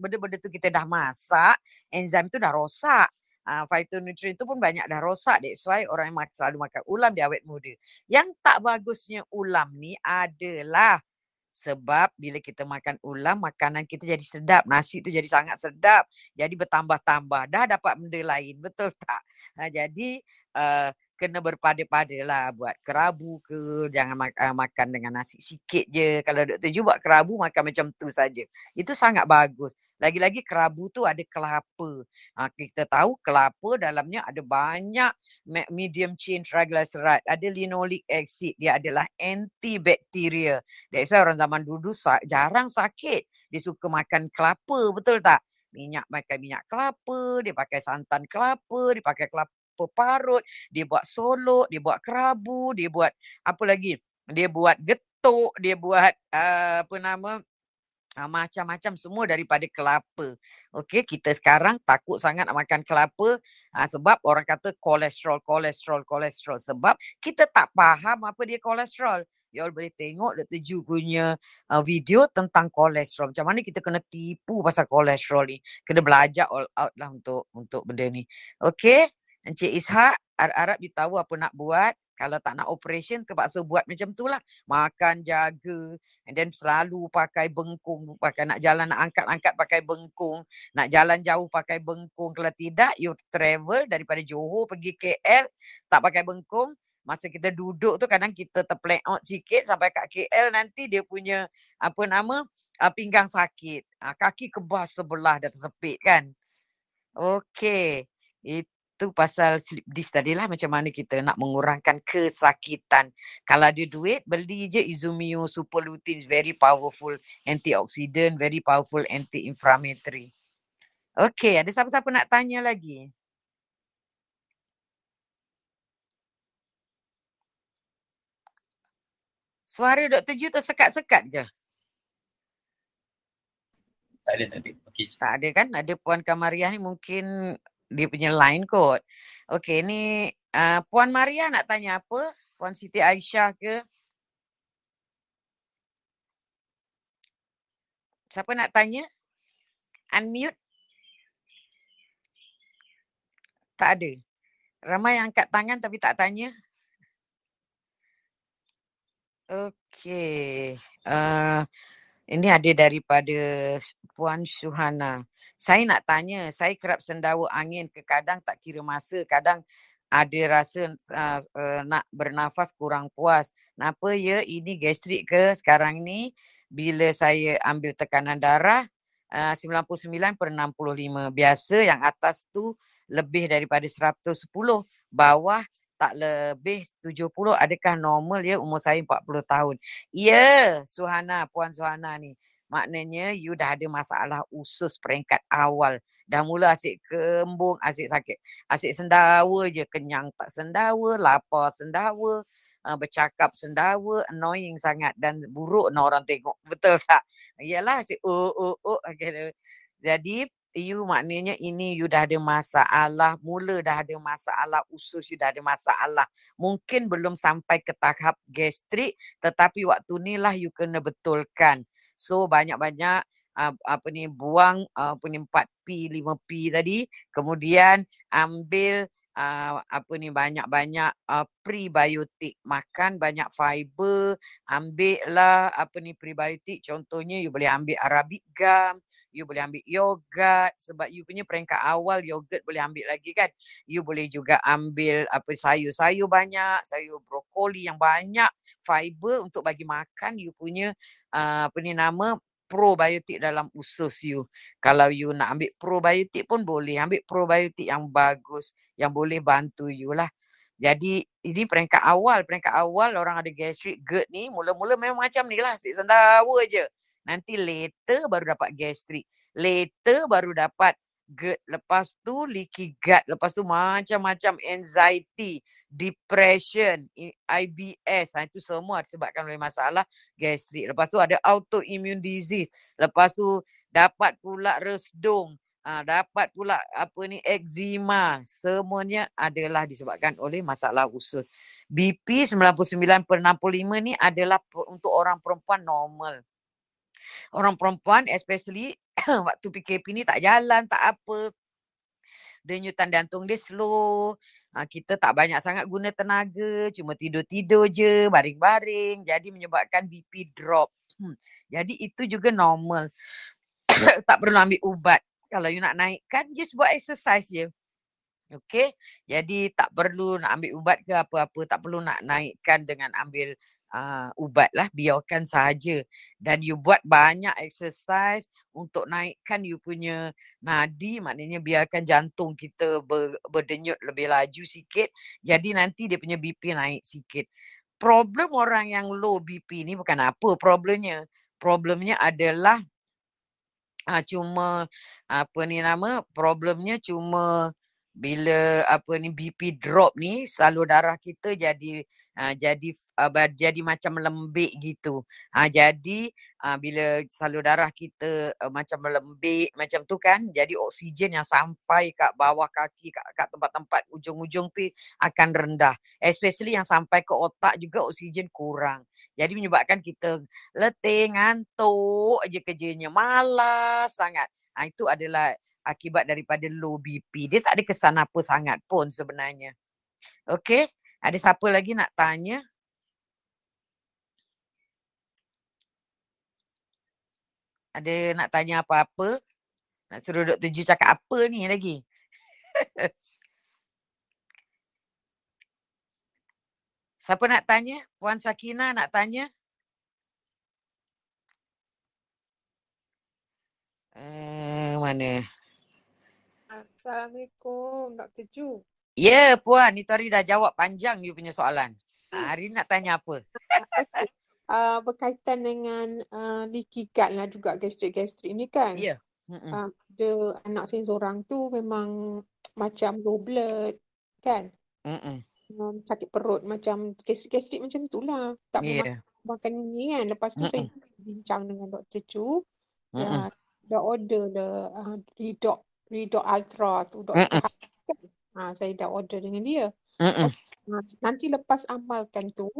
benda-benda tu kita dah masak enzim tu dah rosak uh, phytonutrient tu pun banyak dah rosak. That's why orang yang selalu makan ulam dia awet muda. Yang tak bagusnya ulam ni adalah sebab bila kita makan ulam, makanan kita jadi sedap. Nasi tu jadi sangat sedap. Jadi bertambah-tambah. Dah dapat benda lain. Betul tak? Uh, jadi uh, kena berpada-pada lah buat kerabu ke. Jangan mak- uh, makan dengan nasi sikit je. Kalau doktor Ju buat kerabu, makan macam tu saja. Itu sangat bagus. Lagi-lagi kerabu tu ada kelapa. Ha, kita tahu kelapa dalamnya ada banyak medium chain triglyceride. Ada linoleic acid. Dia adalah antibakteria. That's why orang zaman dulu jarang sakit. Dia suka makan kelapa. Betul tak? Minyak makan minyak kelapa. Dia pakai santan kelapa. Dia pakai kelapa parut. Dia buat solok. Dia buat kerabu. Dia buat apa lagi? Dia buat getuk. Dia buat uh, apa nama? Uh, macam-macam semua daripada kelapa. Okey, kita sekarang takut sangat nak makan kelapa uh, sebab orang kata kolesterol, kolesterol, kolesterol. Sebab kita tak faham apa dia kolesterol. You all boleh tengok Dr. Ju punya uh, video tentang kolesterol. Macam mana kita kena tipu pasal kolesterol ni. Kena belajar all out lah untuk untuk benda ni. Okey, Encik Ishak, harap-harap you tahu apa nak buat. Kalau tak nak operation, terpaksa buat macam tu lah. Makan, jaga. And then selalu pakai bengkung. Pakai nak jalan, nak angkat-angkat pakai bengkung. Nak jalan jauh pakai bengkung. Kalau tidak, you travel daripada Johor pergi KL. Tak pakai bengkung. Masa kita duduk tu kadang kita terplank out sikit sampai kat KL nanti dia punya apa nama uh, pinggang sakit. Uh, kaki kebas sebelah dah tersepit kan. Okay. Itu tu pasal sleep disc tadi lah macam mana kita nak mengurangkan kesakitan. Kalau ada duit, beli je Izumio Super Lutein. Very powerful antioxidant, very powerful anti-inflammatory. Okay, ada siapa-siapa nak tanya lagi? Suara Dr. Ju tersekat-sekat ke? Tak ada, tak ada. Okay. Tak ada kan? Ada Puan Kamariah ni mungkin dia punya line kot. Okey, ni uh, Puan Maria nak tanya apa? Puan Siti Aisyah ke? Siapa nak tanya? Unmute. Tak ada. Ramai yang angkat tangan tapi tak tanya. Okey. Uh, ini ada daripada Puan Suhana saya nak tanya, saya kerap sendawa angin ke kadang tak kira masa, kadang ada rasa uh, uh, nak bernafas kurang puas. Kenapa ya ini gastrik ke sekarang ni bila saya ambil tekanan darah uh, 99 per 65. Biasa yang atas tu lebih daripada 110, bawah tak lebih 70. Adakah normal ya umur saya 40 tahun? Ya, Suhana, Puan Suhana ni maknanya you dah ada masalah usus peringkat awal. Dah mula asyik kembung, asyik sakit. Asyik sendawa je, kenyang tak sendawa, lapar sendawa, uh, bercakap sendawa, annoying sangat dan buruk nak orang tengok. Betul tak? Yalah asyik oh oh oh. Jadi you maknanya ini you dah ada masalah, mula dah ada masalah usus, you dah ada masalah. Mungkin belum sampai ke tahap gastrik tetapi waktu ni lah you kena betulkan. So banyak-banyak uh, apa ni buang uh, apa ni 4P, 5P tadi. Kemudian ambil uh, apa ni banyak-banyak uh, prebiotik. Makan banyak fiber, ambil lah apa ni prebiotik. Contohnya you boleh ambil arabic gum, you boleh ambil yogurt sebab you punya peringkat awal yogurt boleh ambil lagi kan. You boleh juga ambil apa sayur-sayur banyak, sayur brokoli yang banyak fiber untuk bagi makan you punya uh, apa ni nama probiotik dalam usus you. Kalau you nak ambil probiotik pun boleh. Ambil probiotik yang bagus yang boleh bantu you lah. Jadi ini peringkat awal. Peringkat awal orang ada gastric GERD ni mula-mula memang macam ni lah. Asyik sendawa je. Nanti later baru dapat gastrik. Later baru dapat GERD. Lepas tu leaky gut. Lepas tu macam-macam anxiety, depression, IBS. Ha, itu semua disebabkan oleh masalah gastrik. Lepas tu ada autoimmune disease. Lepas tu dapat pula resdung. Ha, dapat pula apa ni eczema. Semuanya adalah disebabkan oleh masalah usus. BP 99 per 65 ni adalah untuk orang perempuan normal orang perempuan especially waktu PKP ni tak jalan, tak apa. Denyutan jantung dia slow. Ha, kita tak banyak sangat guna tenaga. Cuma tidur-tidur je, baring-baring. Jadi menyebabkan BP drop. Hmm. Jadi itu juga normal. tak perlu ambil ubat. Kalau you nak naikkan, just buat exercise je. Okay. Jadi tak perlu nak ambil ubat ke apa-apa. Tak perlu nak naikkan dengan ambil uh, ubat lah biarkan saja dan you buat banyak exercise untuk naikkan you punya nadi maknanya biarkan jantung kita ber, berdenyut lebih laju sikit jadi nanti dia punya BP naik sikit. Problem orang yang low BP ni bukan apa problemnya. Problemnya adalah uh, cuma apa ni nama problemnya cuma bila apa ni BP drop ni salur darah kita jadi uh, jadi uh, jadi macam lembik gitu. Ha, jadi uh, bila salur darah kita uh, macam lembik macam tu kan, jadi oksigen yang sampai kat bawah kaki, kat, kat tempat-tempat ujung-ujung tu akan rendah. Especially yang sampai ke otak juga oksigen kurang. Jadi menyebabkan kita letih, ngantuk aja kerjanya, malas sangat. Ha, itu adalah akibat daripada low BP. Dia tak ada kesan apa sangat pun sebenarnya. Okay. Ada siapa lagi nak tanya? Ada nak tanya apa-apa? Nak suruh Dr. Ju cakap apa ni lagi? Siapa nak tanya? Puan Sakina nak tanya? Uh, mana? Assalamualaikum Dr. Ju. Ya yeah, Puan, ni tadi dah jawab panjang you punya soalan. Hari ni nak tanya apa? uh, berkaitan dengan uh, leaky gut lah juga gastrik-gastrik ni kan. Ya. Yeah. Uh, ada anak saya seorang tu memang macam low blood kan. Mm-mm. Um, sakit perut macam gastrik-gastrik macam tu lah. Tak yeah. makan ni kan. Lepas tu Mm-mm. saya bincang dengan Dr. Chu. Ya, dah order the uh, Redoc, Redoc Ultra tu. Dr. Ha, saya dah order dengan dia. Okay. Nanti lepas amalkan tu,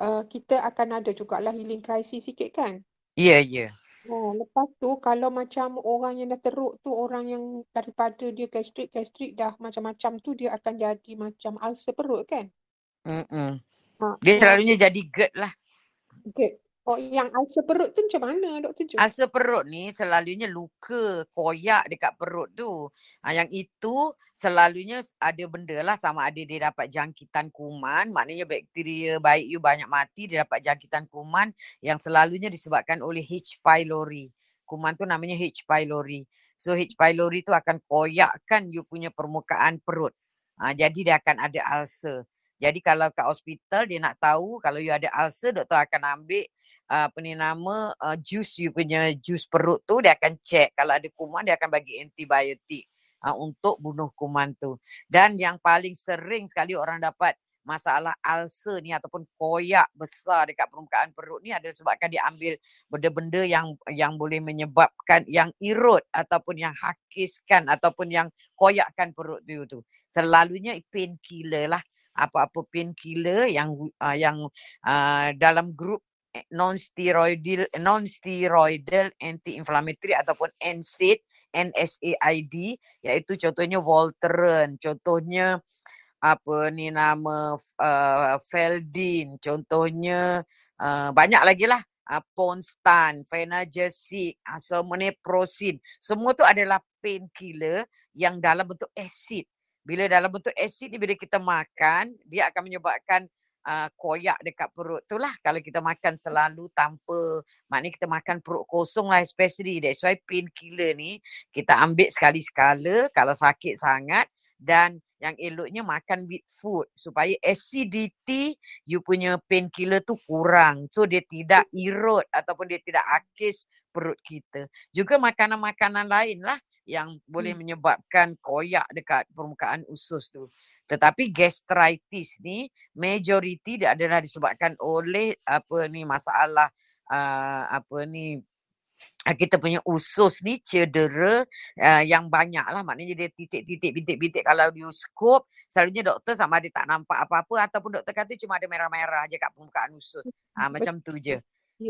uh, kita akan ada jugalah healing crisis sikit kan? Ya, yeah, ya. Yeah. Oh, lepas tu kalau macam orang yang dah teruk tu orang yang daripada dia gastrik gastrik dah macam-macam tu dia akan jadi macam ulcer perut kan? Hmm. Ha, dia selalunya jadi GERD lah. GERD. Oh, yang ulcer perut tu macam mana Dr. Jo? Ulcer perut ni selalunya luka koyak dekat perut tu. Ha, yang itu selalunya ada benda lah sama ada dia dapat jangkitan kuman. Maknanya bakteria baik you banyak mati dia dapat jangkitan kuman yang selalunya disebabkan oleh H. pylori. Kuman tu namanya H. pylori. So H. pylori tu akan koyakkan you punya permukaan perut. Ha, jadi dia akan ada ulcer. Jadi kalau kat hospital dia nak tahu kalau you ada ulcer doktor akan ambil apa ni nama uh, jus you punya jus perut tu dia akan check kalau ada kuman dia akan bagi antibiotik uh, untuk bunuh kuman tu. Dan yang paling sering sekali orang dapat masalah ulcer ni ataupun koyak besar dekat permukaan perut ni adalah sebabkan dia ambil benda-benda yang yang boleh menyebabkan yang irut ataupun yang hakiskan ataupun yang koyakkan perut tu tu. Selalunya painkiller lah apa-apa painkiller yang uh, yang uh, dalam grup non steroidal non steroidal anti inflammatory ataupun NSAID NSAID iaitu contohnya Voltaren contohnya apa ni nama uh, Feldin contohnya uh, banyak lagi lah. Uh, Ponstan, Phenagesic, uh, Somoneprosin semua tu adalah painkiller yang dalam bentuk asid bila dalam bentuk asid ni bila kita makan dia akan menyebabkan uh, koyak dekat perut tu lah. Kalau kita makan selalu tanpa, maknanya kita makan perut kosong lah especially. That's why painkiller ni kita ambil sekali sekala kalau sakit sangat dan yang eloknya makan with food supaya acidity you punya painkiller tu kurang. So dia tidak irut ataupun dia tidak akis perut kita. Juga makanan-makanan lain lah yang boleh hmm. menyebabkan koyak dekat permukaan usus tu. Tetapi gastritis ni majoriti dia adalah disebabkan oleh apa ni masalah uh, apa ni uh, kita punya usus ni cedera uh, yang banyak lah maknanya dia titik-titik bintik-bintik. Kalau di skop selalunya doktor sama dia tak nampak apa-apa ataupun doktor kata cuma ada merah-merah je kat permukaan usus. Uh, macam tu je.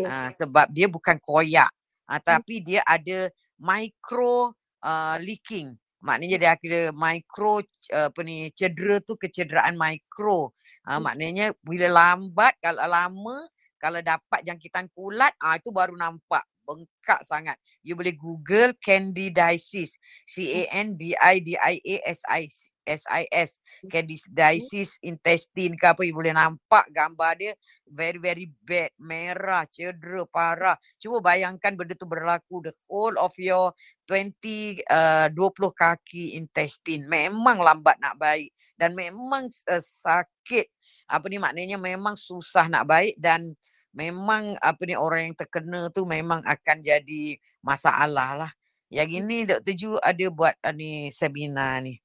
uh, sebab dia bukan koyak. Uh, tapi dia ada micro uh, leaking. Maknanya dia ada mikro apa ni cedera tu kecederaan mikro. Ha, maknanya bila lambat kalau lama kalau dapat jangkitan kulat ah ha, itu baru nampak. Bengkak sangat. You boleh Google candidiasis. C A N D I D I A S I S I S candidiasis intestine ke apa you boleh nampak gambar dia. Very very bad. Merah cedera parah. Cuba bayangkan benda tu berlaku. The whole of your 20 uh, 20 kaki intestine memang lambat nak baik dan memang uh, sakit apa ni maknanya memang susah nak baik dan memang apa ni orang yang terkena tu memang akan jadi masalah lah yang ini Dr. Ju ada buat uh, ni seminar ni.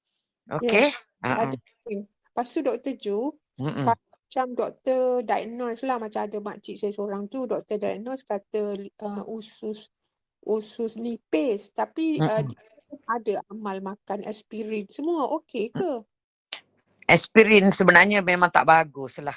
Okay. Yeah. Uh-uh. Lepas tu Dr. Ju, Mm-mm. macam doktor diagnose lah macam ada makcik saya seorang tu, doktor diagnose kata uh, usus usus nipis. Tapi uh, ada amal makan aspirin. Semua okey ke? Aspirin sebenarnya memang tak bagus lah.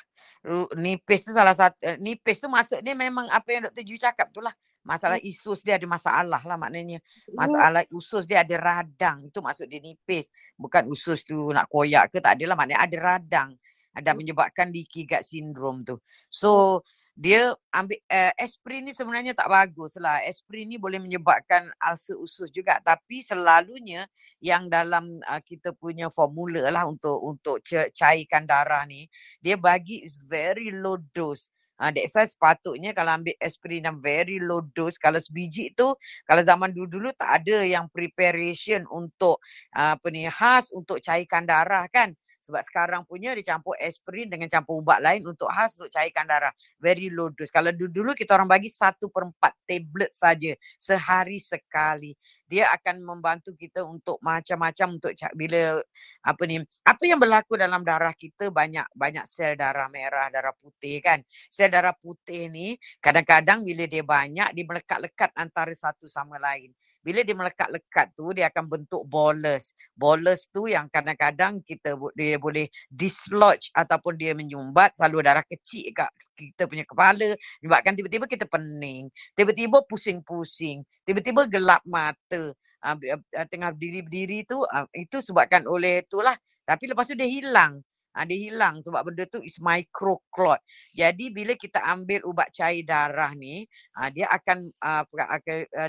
Nipis tu salah satu, uh, nipis tu maksud dia memang apa yang Dr. Ju cakap tu lah. Masalah usus dia ada masalah lah maknanya. Masalah usus dia ada radang. Itu maksud dia nipis. Bukan usus tu nak koyak ke tak adalah. Maknanya ada radang. Ada hmm. menyebabkan leaky gut syndrome tu. So dia ambil uh, aspirin ni sebenarnya tak bagus lah aspirin ni boleh menyebabkan ulcer usus juga. Tapi selalunya yang dalam uh, kita punya formula lah untuk untuk cairkan darah ni dia bagi very low dose. Uh, that's why sepatutnya kalau ambil aspirin yang very low dose, kalau sebiji tu, kalau zaman dulu-dulu tak ada yang preparation untuk uh, apa ni, khas untuk cairkan darah kan. Sebab sekarang punya dia campur aspirin dengan campur ubat lain untuk khas untuk cairkan darah. Very low dose. Kalau dulu-dulu kita orang bagi satu per empat tablet saja sehari sekali dia akan membantu kita untuk macam-macam untuk bila apa ni apa yang berlaku dalam darah kita banyak banyak sel darah merah darah putih kan sel darah putih ni kadang-kadang bila dia banyak dia melekat-lekat antara satu sama lain bila dia melekat-lekat tu dia akan bentuk bolus. Bolus tu yang kadang-kadang kita dia boleh dislodge ataupun dia menyumbat selalu darah kecil kat kita punya kepala menyebabkan tiba-tiba kita pening, tiba-tiba pusing-pusing, tiba-tiba gelap mata. Uh, tengah berdiri-berdiri tu itu sebabkan oleh itulah tapi lepas tu dia hilang dia hilang sebab benda tu is micro clot. Jadi bila kita ambil ubat cair darah ni, dia akan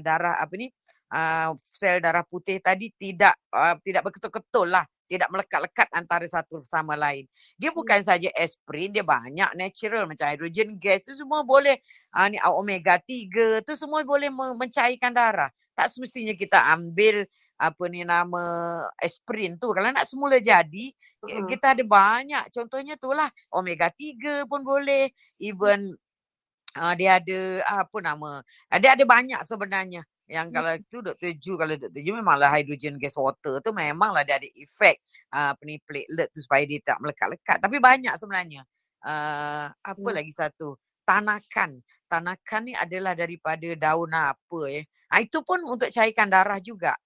darah apa ni? Uh, sel darah putih tadi tidak uh, tidak berketul-ketul lah tidak melekat-lekat antara satu sama lain. Dia hmm. bukan saja aspirin, dia banyak natural macam hydrogen gas tu semua boleh uh, ni omega 3 tu semua boleh mencairkan darah. Tak semestinya kita ambil apa ni nama aspirin tu kalau nak semula jadi uh-huh. kita ada banyak contohnya tu lah omega 3 pun boleh even Uh, dia ada apa nama? Uh, dia ada banyak sebenarnya. Yang kalau itu Dr. Ju, kalau Dr. Ju memanglah hydrogen gas water tu memanglah dia ada efek uh, apa ni platelet tu supaya dia tak melekat-lekat. Tapi banyak sebenarnya. Uh, apa hmm. lagi satu? Tanakan. Tanakan ni adalah daripada daun apa ya. Uh, itu pun untuk cairkan darah juga.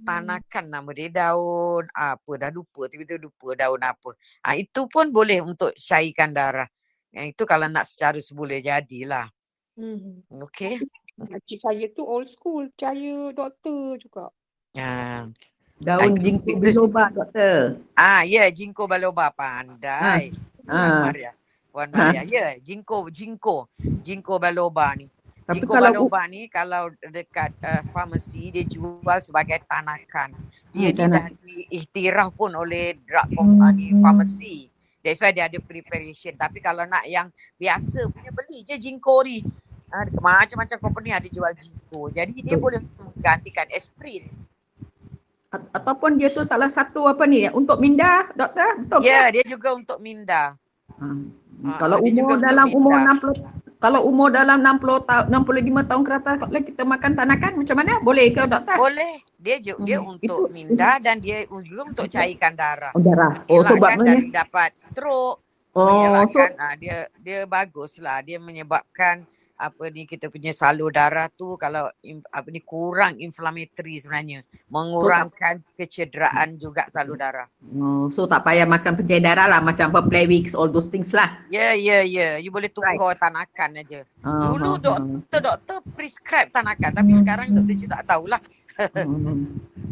Hmm. Tanakan nama dia daun apa dah lupa tiba-tiba lupa daun apa. Uh, itu pun boleh untuk cairkan darah. Yang itu kalau nak secara seboleh jadilah. Hmm. Okay. Cik saya tu old school. Percaya doktor juga. Ya. Daun jingko biloba doktor. Ah ya yeah, jingko biloba pandai. Ha. Ha. Maria. Puan Maria. Ha. Ya yeah, jingko jingko. Jingko biloba ni. Tapi jingko kalau biloba ni kalau dekat uh, farmasi dia jual sebagai tanakan. Dia hmm, dah diiktiraf pun oleh drug company hmm. farmasi. That's why dia ada preparation. Tapi kalau nak yang biasa punya beli je ginkgo ni. Ha, macam-macam company ada jual ginkgo. Jadi dia boleh menggantikan aspirin. Ataupun dia tu salah satu apa ni untuk minda doktor? Betul ya, yeah, dia juga untuk minda. Ha. Ha, kalau umur dalam umur 60 kalau umur dalam 60 tahun 65 tahun ke atas kalau kita makan tanakan macam mana? Boleh ke doktor? Boleh. Dia juga hmm. dia untuk itu, minda dan dia juga untuk cairkan darah. Oh, darah. Oh sebabnya dari dapat stroke. Oh, so, ha, dia dia baguslah. Dia menyebabkan apa ni kita punya salur darah tu kalau apa ni kurang inflammatory sebenarnya mengurangkan so, kecederaan juga salur darah. Oh, so tak payah makan penjahit darah lah macam apa Plavix all those things lah. Ya yeah, ya yeah, ya yeah. you boleh tukar right. tanakan aja. Uh, Dulu uh, doktor doktor prescribe tanakan tapi uh, sekarang doktor je tak tahulah. Uh,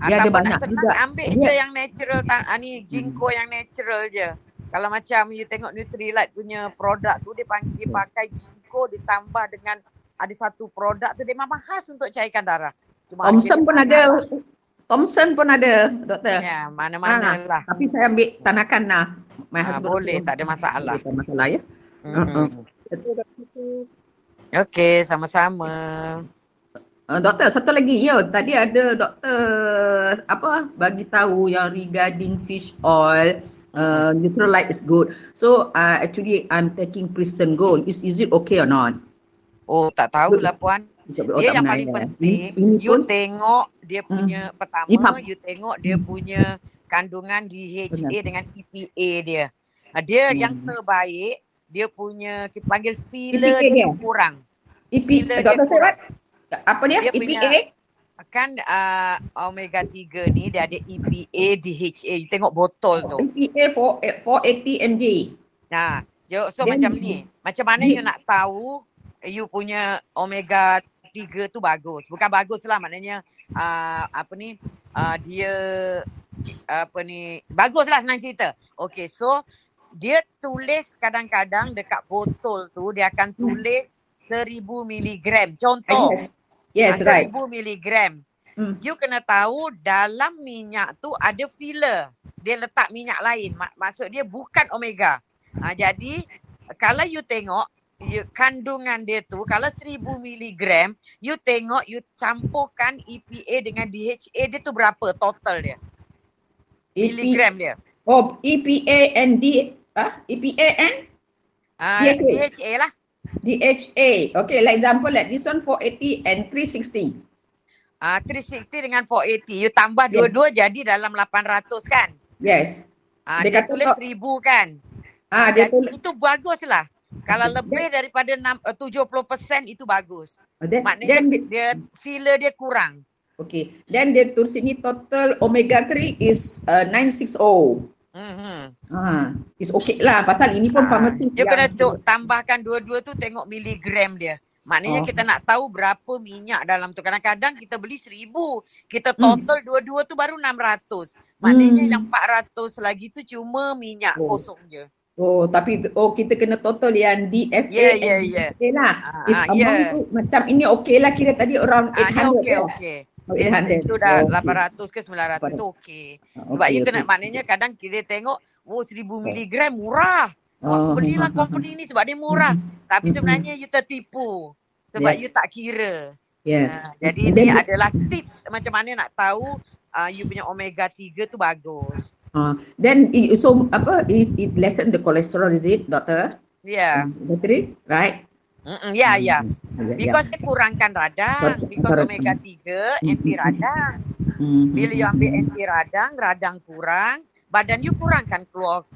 dia ada banyak senang, juga. ambil yeah. je yang natural tan- ni ginkgo yang natural je. Kalau macam you tengok Nutrilite punya produk tu dia panggil pakai ginkgo Cisco ditambah dengan ada satu produk tu dia memang khas untuk cairkan darah. Cuma Thompson pun ada. Thompson pun ada, doktor. Ya, mana-mana ha, lah. Tapi saya ambil tanakan lah. Ha, boleh, tak ada masalah. Tak ada masalah ya. Mm-hmm. Okey, sama-sama. Uh, doktor, satu lagi. Ya, tadi ada doktor apa bagi tahu yang regarding fish oil uh, light is good. So uh, actually I'm taking Kristen Gold. Is is it okay or not? Oh tak tahulah puan. Oh, dia yang paling ya. penting. Ini, ini you pun, tengok dia hmm. punya hmm. pertama Ipap. you tengok dia punya kandungan DHA Benar. dengan EPA dia. Uh, dia hmm. yang terbaik dia punya kita panggil filler EPA dia, dia kurang. EPA Dr. Serat apa dia? dia EPA? Punya, kan uh, omega 3 ni dia ada EPA, DHA. You tengok botol tu. EPA 480 mg. Nah, so Then, macam ni. Macam mana you nak tahu you punya omega 3 tu bagus. Bukan bagus lah maknanya uh, apa ni uh, dia apa ni bagus lah senang cerita. Okay so dia tulis kadang-kadang dekat botol tu dia akan tulis seribu miligram. Contoh. Yes. Yes, right. 1000 miligram. Hmm. You kena tahu dalam minyak tu ada filler. Dia letak minyak lain. Mak- maksud dia bukan omega. Ha, jadi kalau you tengok you, kandungan dia tu kalau 1000 miligram, you tengok you campurkan EPA dengan DHA dia tu berapa total dia? EP, miligram dia. Oh, EPA and D ah EPA and uh, DHA. DHA lah. DHA. Okay, like example like this one 480 and 360. Ah, uh, 360 dengan 480. You tambah yes. dua-dua jadi dalam 800 kan? Yes. Ah, uh, dia, dia tulis 1000 kan? Ah, uh, dia tulis itu baguslah. Kalau lebih daripada 6, uh, 70% itu bagus. Oh, then, Maknanya then, dia filler dia kurang. Okay. Then dia tulis ini total omega 3 is uh, 960. Mm-hmm. Ha, it's okay lah pasal ini pun ha, farmasi. Dia kena tu, tambahkan dua-dua tu tengok miligram dia. Maknanya oh. kita nak tahu berapa minyak dalam tu. Kadang-kadang kita beli seribu. Kita total mm. dua-dua tu baru enam ratus. Maknanya mm. yang empat ratus lagi tu cuma minyak oh. kosong je. Oh tapi oh kita kena total yang DFA yeah, yeah, yeah. Okay lah. Uh, uh, yeah. tu macam ini okay lah kira tadi around 800 uh, okay, lah. okay. Oh, itu dah oh, 800 ke 900 tu okey. Ah, Sebab okay, kena okay. maknanya kadang kita tengok oh 1000 miligram murah. Oh, belilah company ni sebab dia murah. Tapi sebenarnya you tertipu. Sebab yeah. you tak kira. Yeah. Uh, jadi ini adalah tips macam mana nak tahu uh, you punya omega 3 tu bagus. Uh, then it, so apa it, it lessen the cholesterol is it doctor? Yeah. Betul right? Mm-mm, ya, ya. Because dia kurangkan radang. Because omega 3 anti radang. Bila you ambil anti radang, radang kurang, badan you kurang kan keluar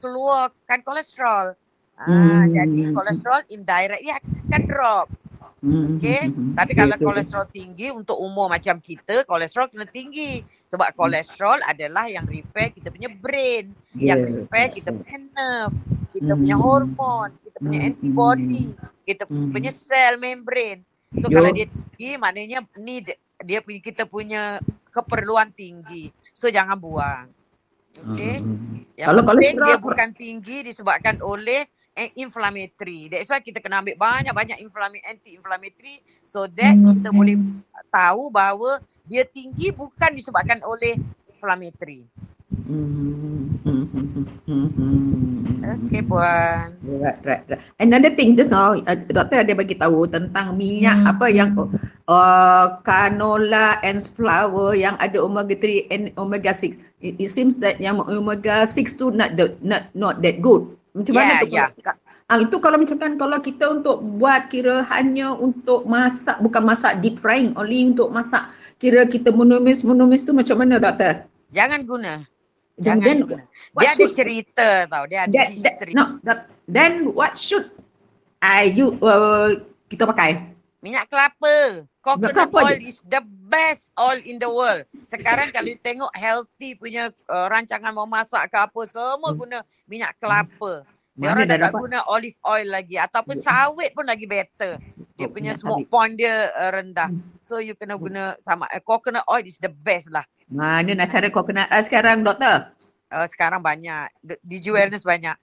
keluarkan kolesterol. Ah, jadi kolesterol indirectly akan drop. Okay. Tapi kalau kolesterol tinggi untuk umur macam kita, kolesterol kena tinggi. Sebab kolesterol adalah yang repair kita punya brain. Yang repair kita punya nerve. Kita punya hormon. Kita punya antibody kita hmm. punya sel membrane. So Yo. kalau dia tinggi maknanya ni dia punya kita punya keperluan tinggi. So jangan buang. Okay. Hmm. Yang kalau penting dia bukan tinggi disebabkan oleh inflammatory. That's why kita kena ambil banyak-banyak anti-inflammatory so that hmm. kita boleh tahu bahawa dia tinggi bukan disebabkan oleh inflammatory. Hmm. Okay puan. Right, right, right. Another thing just now, uh, doktor ada bagi tahu tentang minyak hmm. apa yang uh, canola and flour yang ada omega 3 and omega 6. It, it seems that yang omega 6 tu not the, not not that good. Macam yeah, mana tu? Yeah. Ah, itu kalau macam kan kalau kita untuk buat kira hanya untuk masak bukan masak deep frying only untuk masak kira kita menumis menumis tu macam mana doktor? Jangan guna. Jangan then, guna. Dia ada cerita tau. Dia ada that. That, no, that, then what should I you uh, kita pakai? Minyak kelapa. Coconut oil je. is the best oil in the world. Sekarang kalau you tengok healthy punya uh, rancangan mau masak ke apa, semua hmm. guna minyak kelapa. Dia orang dah, dah guna olive oil lagi ataupun sawit pun lagi better. Dia punya smoke point dia uh, rendah. So you kena guna sama uh, coconut oil is the best lah. Mana nak cari coconut oil sekarang doktor? Uh, sekarang banyak. Di wellness banyak.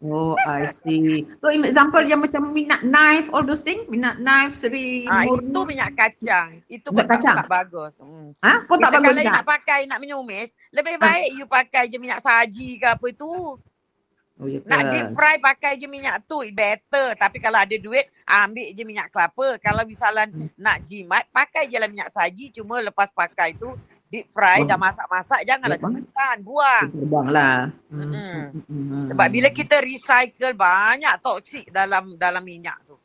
Oh, I see. So example yang macam minyak knife, all those things, minyak knife, seri, ah, Itu minyak kacang. Itu pun kacang. tak, bagus. Hmm. Ha? Pun tak bagus. Kalau nak pakai, nak menyumis, lebih ah. baik ha? you pakai je minyak saji ke apa itu. Oh, ya nak deep fry pakai je minyak tu better tapi kalau ada duit ambil je minyak kelapa kalau misalnya hmm. nak jimat pakai je lah minyak saji cuma lepas pakai tu deep fry oh. dah masak-masak janganlah simpan buang buanglah hmm. hmm. sebab bila kita recycle banyak toksik dalam dalam minyak tu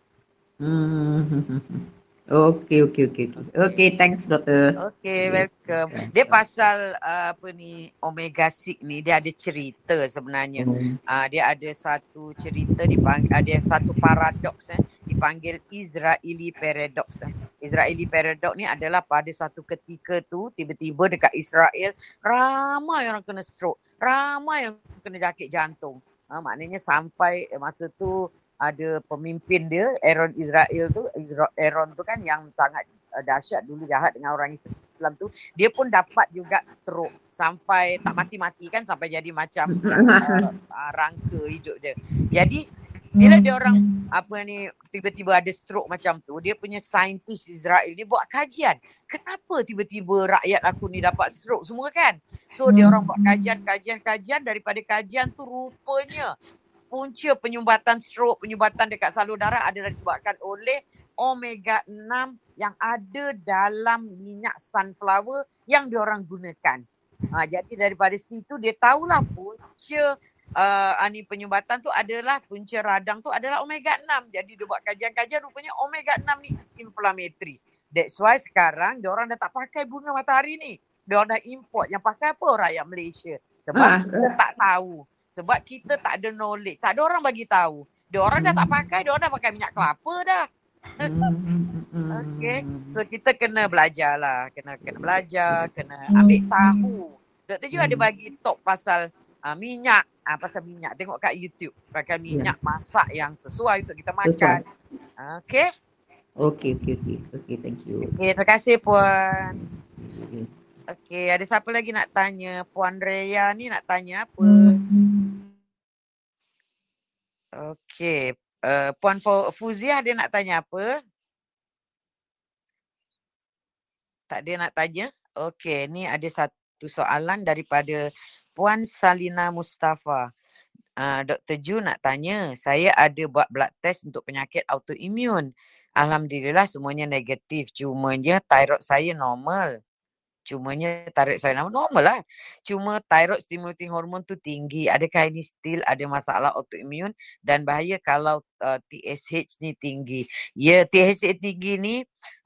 hmm. Okay, okay, okay. Okay, thanks doktor. Okay, welcome. Dia pasal uh, apa ni omega 6 ni dia ada cerita sebenarnya. Hmm. Uh, dia ada satu cerita dipanggil ada satu paradoks eh dipanggil Israeli paradox. Eh. Israeli paradox ni adalah pada satu ketika tu tiba-tiba dekat Israel ramai orang kena stroke, ramai yang kena sakit jantung. Uh, maknanya sampai masa tu ada pemimpin dia Aaron Israel tu Aaron tu kan yang sangat uh, dahsyat dulu jahat dengan orang Islam tu. Dia pun dapat juga stroke sampai tak mati-mati kan sampai jadi macam uh, uh, rangka hidup dia. Jadi bila dia orang apa ni tiba-tiba ada stroke macam tu dia punya saintis Israel dia buat kajian. Kenapa tiba-tiba rakyat aku ni dapat stroke semua kan? So dia orang buat kajian kajian kajian daripada kajian tu rupanya punca penyumbatan stroke, penyumbatan dekat salur darah adalah disebabkan oleh omega 6 yang ada dalam minyak sunflower yang diorang gunakan. Ha, jadi daripada situ dia tahulah punca uh, ni penyumbatan tu adalah punca radang tu adalah omega 6. Jadi dia buat kajian-kajian rupanya omega 6 ni is inflammatory. That's why sekarang diorang dah tak pakai bunga matahari ni. Diorang dah import yang pakai apa rakyat Malaysia. Sebab ha, kita tak tahu. Sebab kita tak ada knowledge. Tak ada orang bagi tahu. Dia orang dah tak pakai, dia orang dah pakai minyak kelapa dah. okay. So kita kena belajar lah. Kena kena belajar, kena ambil tahu. Doktor juga ada bagi top pasal uh, minyak. Uh, pasal minyak. Tengok kat YouTube. Pakai ya. minyak yeah. masak yang sesuai untuk kita makan. Okay. Okay, okay, okay. Okay, thank you. Okay, terima kasih Puan. Okay. Okay, ada siapa lagi nak tanya? Puan Raya ni nak tanya apa? Okay, uh, Puan Fuzia dia nak tanya apa? Tak ada nak tanya? Okay, ni ada satu soalan daripada Puan Salina Mustafa. Uh, Dr. Ju nak tanya, saya ada buat blood test untuk penyakit autoimun. Alhamdulillah semuanya negatif. Cumanya thyroid saya normal Cumanya thyroid saya normal lah. Cuma thyroid stimulating hormone tu tinggi. Adakah ini still ada masalah autoimmune dan bahaya kalau uh, TSH ni tinggi. Ya TSH tinggi ni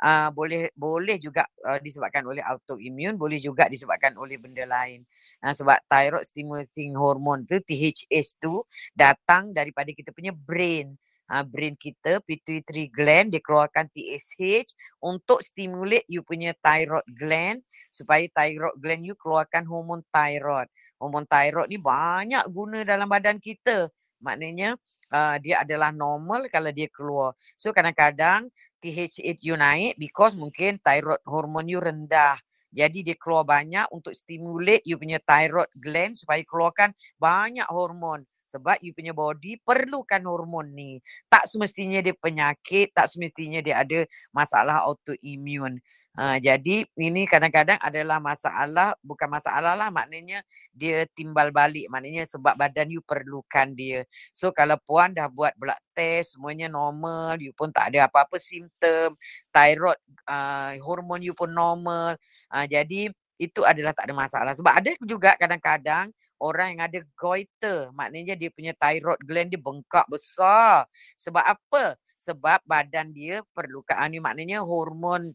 uh, boleh boleh juga uh, disebabkan oleh autoimmune, boleh juga disebabkan oleh benda lain. Uh, sebab thyroid stimulating hormone tu THS tu datang daripada kita punya brain uh, brain kita, pituitary gland, dia keluarkan TSH untuk stimulate you punya thyroid gland supaya thyroid gland you keluarkan hormon thyroid. Hormon thyroid ni banyak guna dalam badan kita. Maknanya uh, dia adalah normal kalau dia keluar. So kadang-kadang THH you naik because mungkin thyroid hormon you rendah. Jadi dia keluar banyak untuk stimulate you punya thyroid gland supaya keluarkan banyak hormon sebab you punya body perlukan hormon ni. Tak semestinya dia penyakit, tak semestinya dia ada masalah autoimmune. Uh, jadi ini kadang-kadang adalah masalah, bukan masalah lah maknanya dia timbal balik. Maknanya sebab badan you perlukan dia. So kalau puan dah buat blood test, semuanya normal, you pun tak ada apa-apa simptom, thyroid, uh, hormon you pun normal. Uh, jadi itu adalah tak ada masalah. Sebab ada juga kadang-kadang orang yang ada goiter. Maknanya dia punya thyroid gland dia bengkak besar. Sebab apa? Sebab badan dia perlukan ni maknanya hormon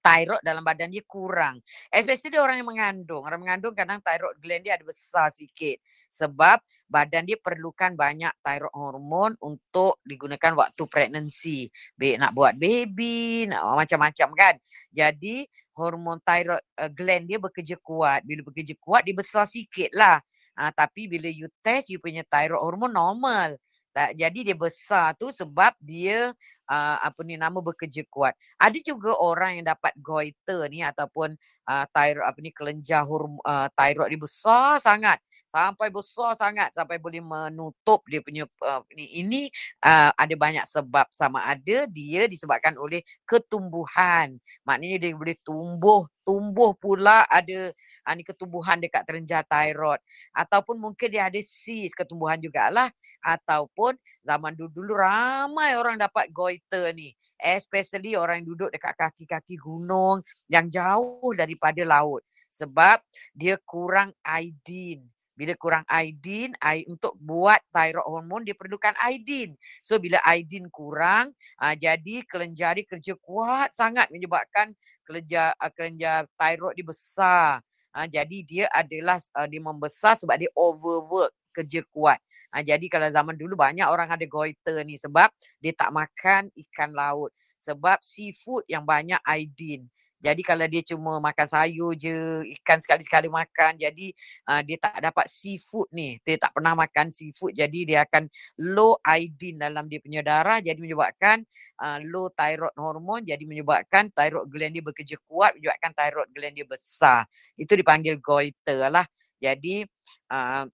thyroid dalam badan dia kurang. Especially orang yang mengandung. Orang mengandung kadang thyroid gland dia ada besar sikit. Sebab badan dia perlukan banyak thyroid hormon untuk digunakan waktu pregnancy. Baik nak buat baby, nak macam-macam kan. Jadi hormon thyroid uh, gland dia bekerja kuat. Bila bekerja kuat, dia besar sikit lah. Uh, tapi bila you test, you punya thyroid hormon normal. Tak, jadi dia besar tu sebab dia uh, apa ni nama bekerja kuat. Ada juga orang yang dapat goiter ni ataupun uh, thyroid apa ni kelenjar hormon uh, thyroid dia besar sangat. Sampai besar sangat sampai boleh menutup dia punya uh, ini ini uh, ada banyak sebab sama ada dia disebabkan oleh ketumbuhan. Maknanya dia boleh tumbuh tumbuh pula ada uh, ni ketumbuhan dekat terenjah thyroid ataupun mungkin dia ada sis ketumbuhan jugalah ataupun zaman dulu-dulu ramai orang dapat goiter ni especially orang yang duduk dekat kaki-kaki gunung yang jauh daripada laut sebab dia kurang iodine bila kurang iodine, untuk buat thyroid hormon dia perlukan iodine. So bila iodine kurang, uh, jadi kelenjar kerja kuat sangat menyebabkan kelenjar uh, kelenjar thyroid dia besar. Uh, jadi dia adalah uh, dia membesar sebab dia overwork kerja kuat. Uh, jadi kalau zaman dulu banyak orang ada goiter ni sebab dia tak makan ikan laut. Sebab seafood yang banyak iodine. Jadi kalau dia cuma makan sayur je, ikan sekali-sekali makan, jadi uh, dia tak dapat seafood ni. Dia tak pernah makan seafood, jadi dia akan low iodine dalam dia punya darah, jadi menyebabkan uh, low thyroid hormone, jadi menyebabkan thyroid gland dia bekerja kuat, menyebabkan thyroid gland dia besar. Itu dipanggil goiter lah. Jadi uh,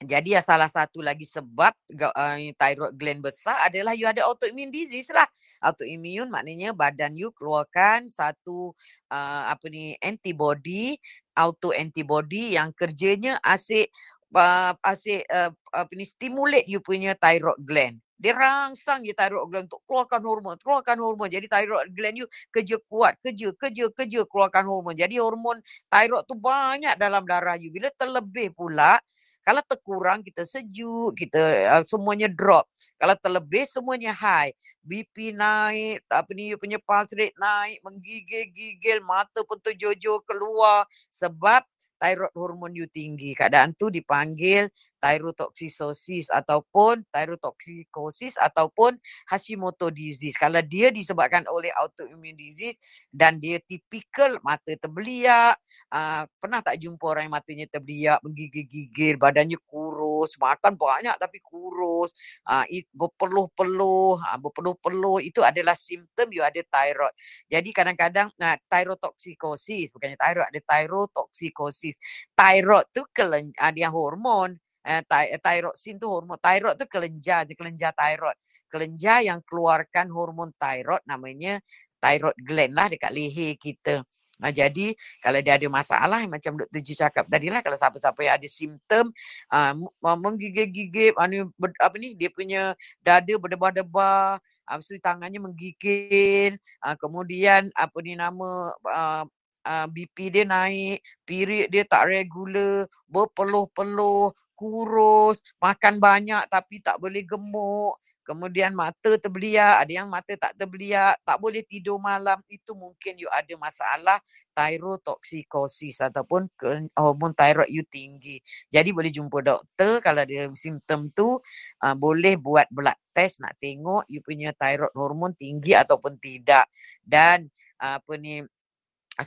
jadi salah satu lagi sebab uh, thyroid gland besar adalah you ada autoimmune disease lah. Autoimmune maknanya badan you keluarkan satu uh, apa ni antibody auto antibody yang kerjanya asyik uh, asyik uh, apa ni stimulate you punya thyroid gland. Dia rangsang je thyroid gland untuk keluarkan hormon keluarkan hormon. Jadi thyroid gland you kerja kuat kerja kerja kerja keluarkan hormon. Jadi hormon thyroid tu banyak dalam darah you. Bila terlebih pula kalau terkurang kita sejuk kita uh, semuanya drop. Kalau terlebih semuanya high. BP naik, apa ni, punya pulse rate naik, menggigil-gigil, mata pun terjojol keluar. Sebab thyroid hormon you tinggi. Keadaan tu dipanggil thyrotoxicosis ataupun thyrotoxicosis ataupun Hashimoto disease. Kalau dia disebabkan oleh autoimmune disease dan dia tipikal mata terbeliak, uh, pernah tak jumpa orang yang matanya terbeliak, menggigil-gigil, badannya kurus, makan banyak tapi kurus, uh, berpeluh-peluh, uh, berpeluh-peluh, itu adalah simptom you ada thyroid. Jadi kadang-kadang uh, thyrotoxicosis, bukannya thyroid, ada thyrotoxicosis. Thyroid tu kelen, uh, dia hormon, eh, thyroxin tu hormon thyroid tu kelenjar je kelenjar thyroid kelenjar yang keluarkan hormon thyroid namanya thyroid gland lah dekat leher kita Nah, jadi kalau dia ada masalah macam Dr. Ju cakap tadi lah kalau siapa-siapa yang ada simptom uh, menggigil-gigil uh, apa ni dia punya dada berdebar-debar uh, tangannya menggigil uh, kemudian apa ni nama uh, uh, BP dia naik, period dia tak regular, berpeluh-peluh, kurus, makan banyak tapi tak boleh gemuk, kemudian mata terbeliak, ada yang mata tak terbeliak, tak boleh tidur malam, itu mungkin you ada masalah thyrotoxikosis ataupun hormon thyroid you tinggi. Jadi boleh jumpa doktor kalau ada simptom tu uh, boleh buat blood test nak tengok you punya thyroid hormon tinggi ataupun tidak. Dan apa ni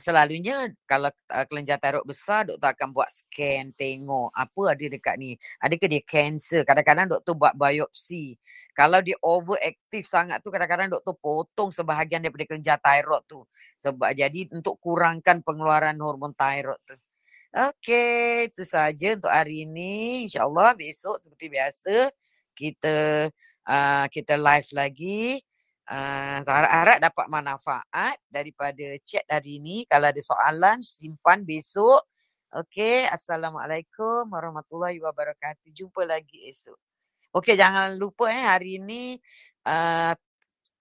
selalunya kalau uh, kelenjar thyroid besar doktor akan buat scan tengok apa ada dekat ni. Adakah dia cancer? Kadang-kadang doktor buat biopsi. Kalau dia overactive sangat tu kadang-kadang doktor potong sebahagian daripada kelenjar thyroid tu. Sebab jadi untuk kurangkan pengeluaran hormon thyroid tu. Okey, itu saja untuk hari ini. InsyaAllah besok seperti biasa kita uh, kita live lagi. Uh, harap-harap dapat manfaat daripada chat hari ini. Kalau ada soalan, simpan besok. Okey, Assalamualaikum warahmatullahi wabarakatuh. Jumpa lagi esok. Okey, jangan lupa eh hari ini uh,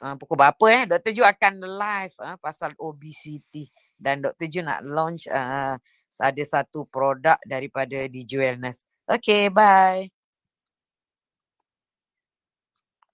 uh, pukul berapa eh Dr. Ju akan live uh, pasal obesity dan Dr. Ju nak launch uh, ada satu produk daripada DJ Wellness. Okay, bye.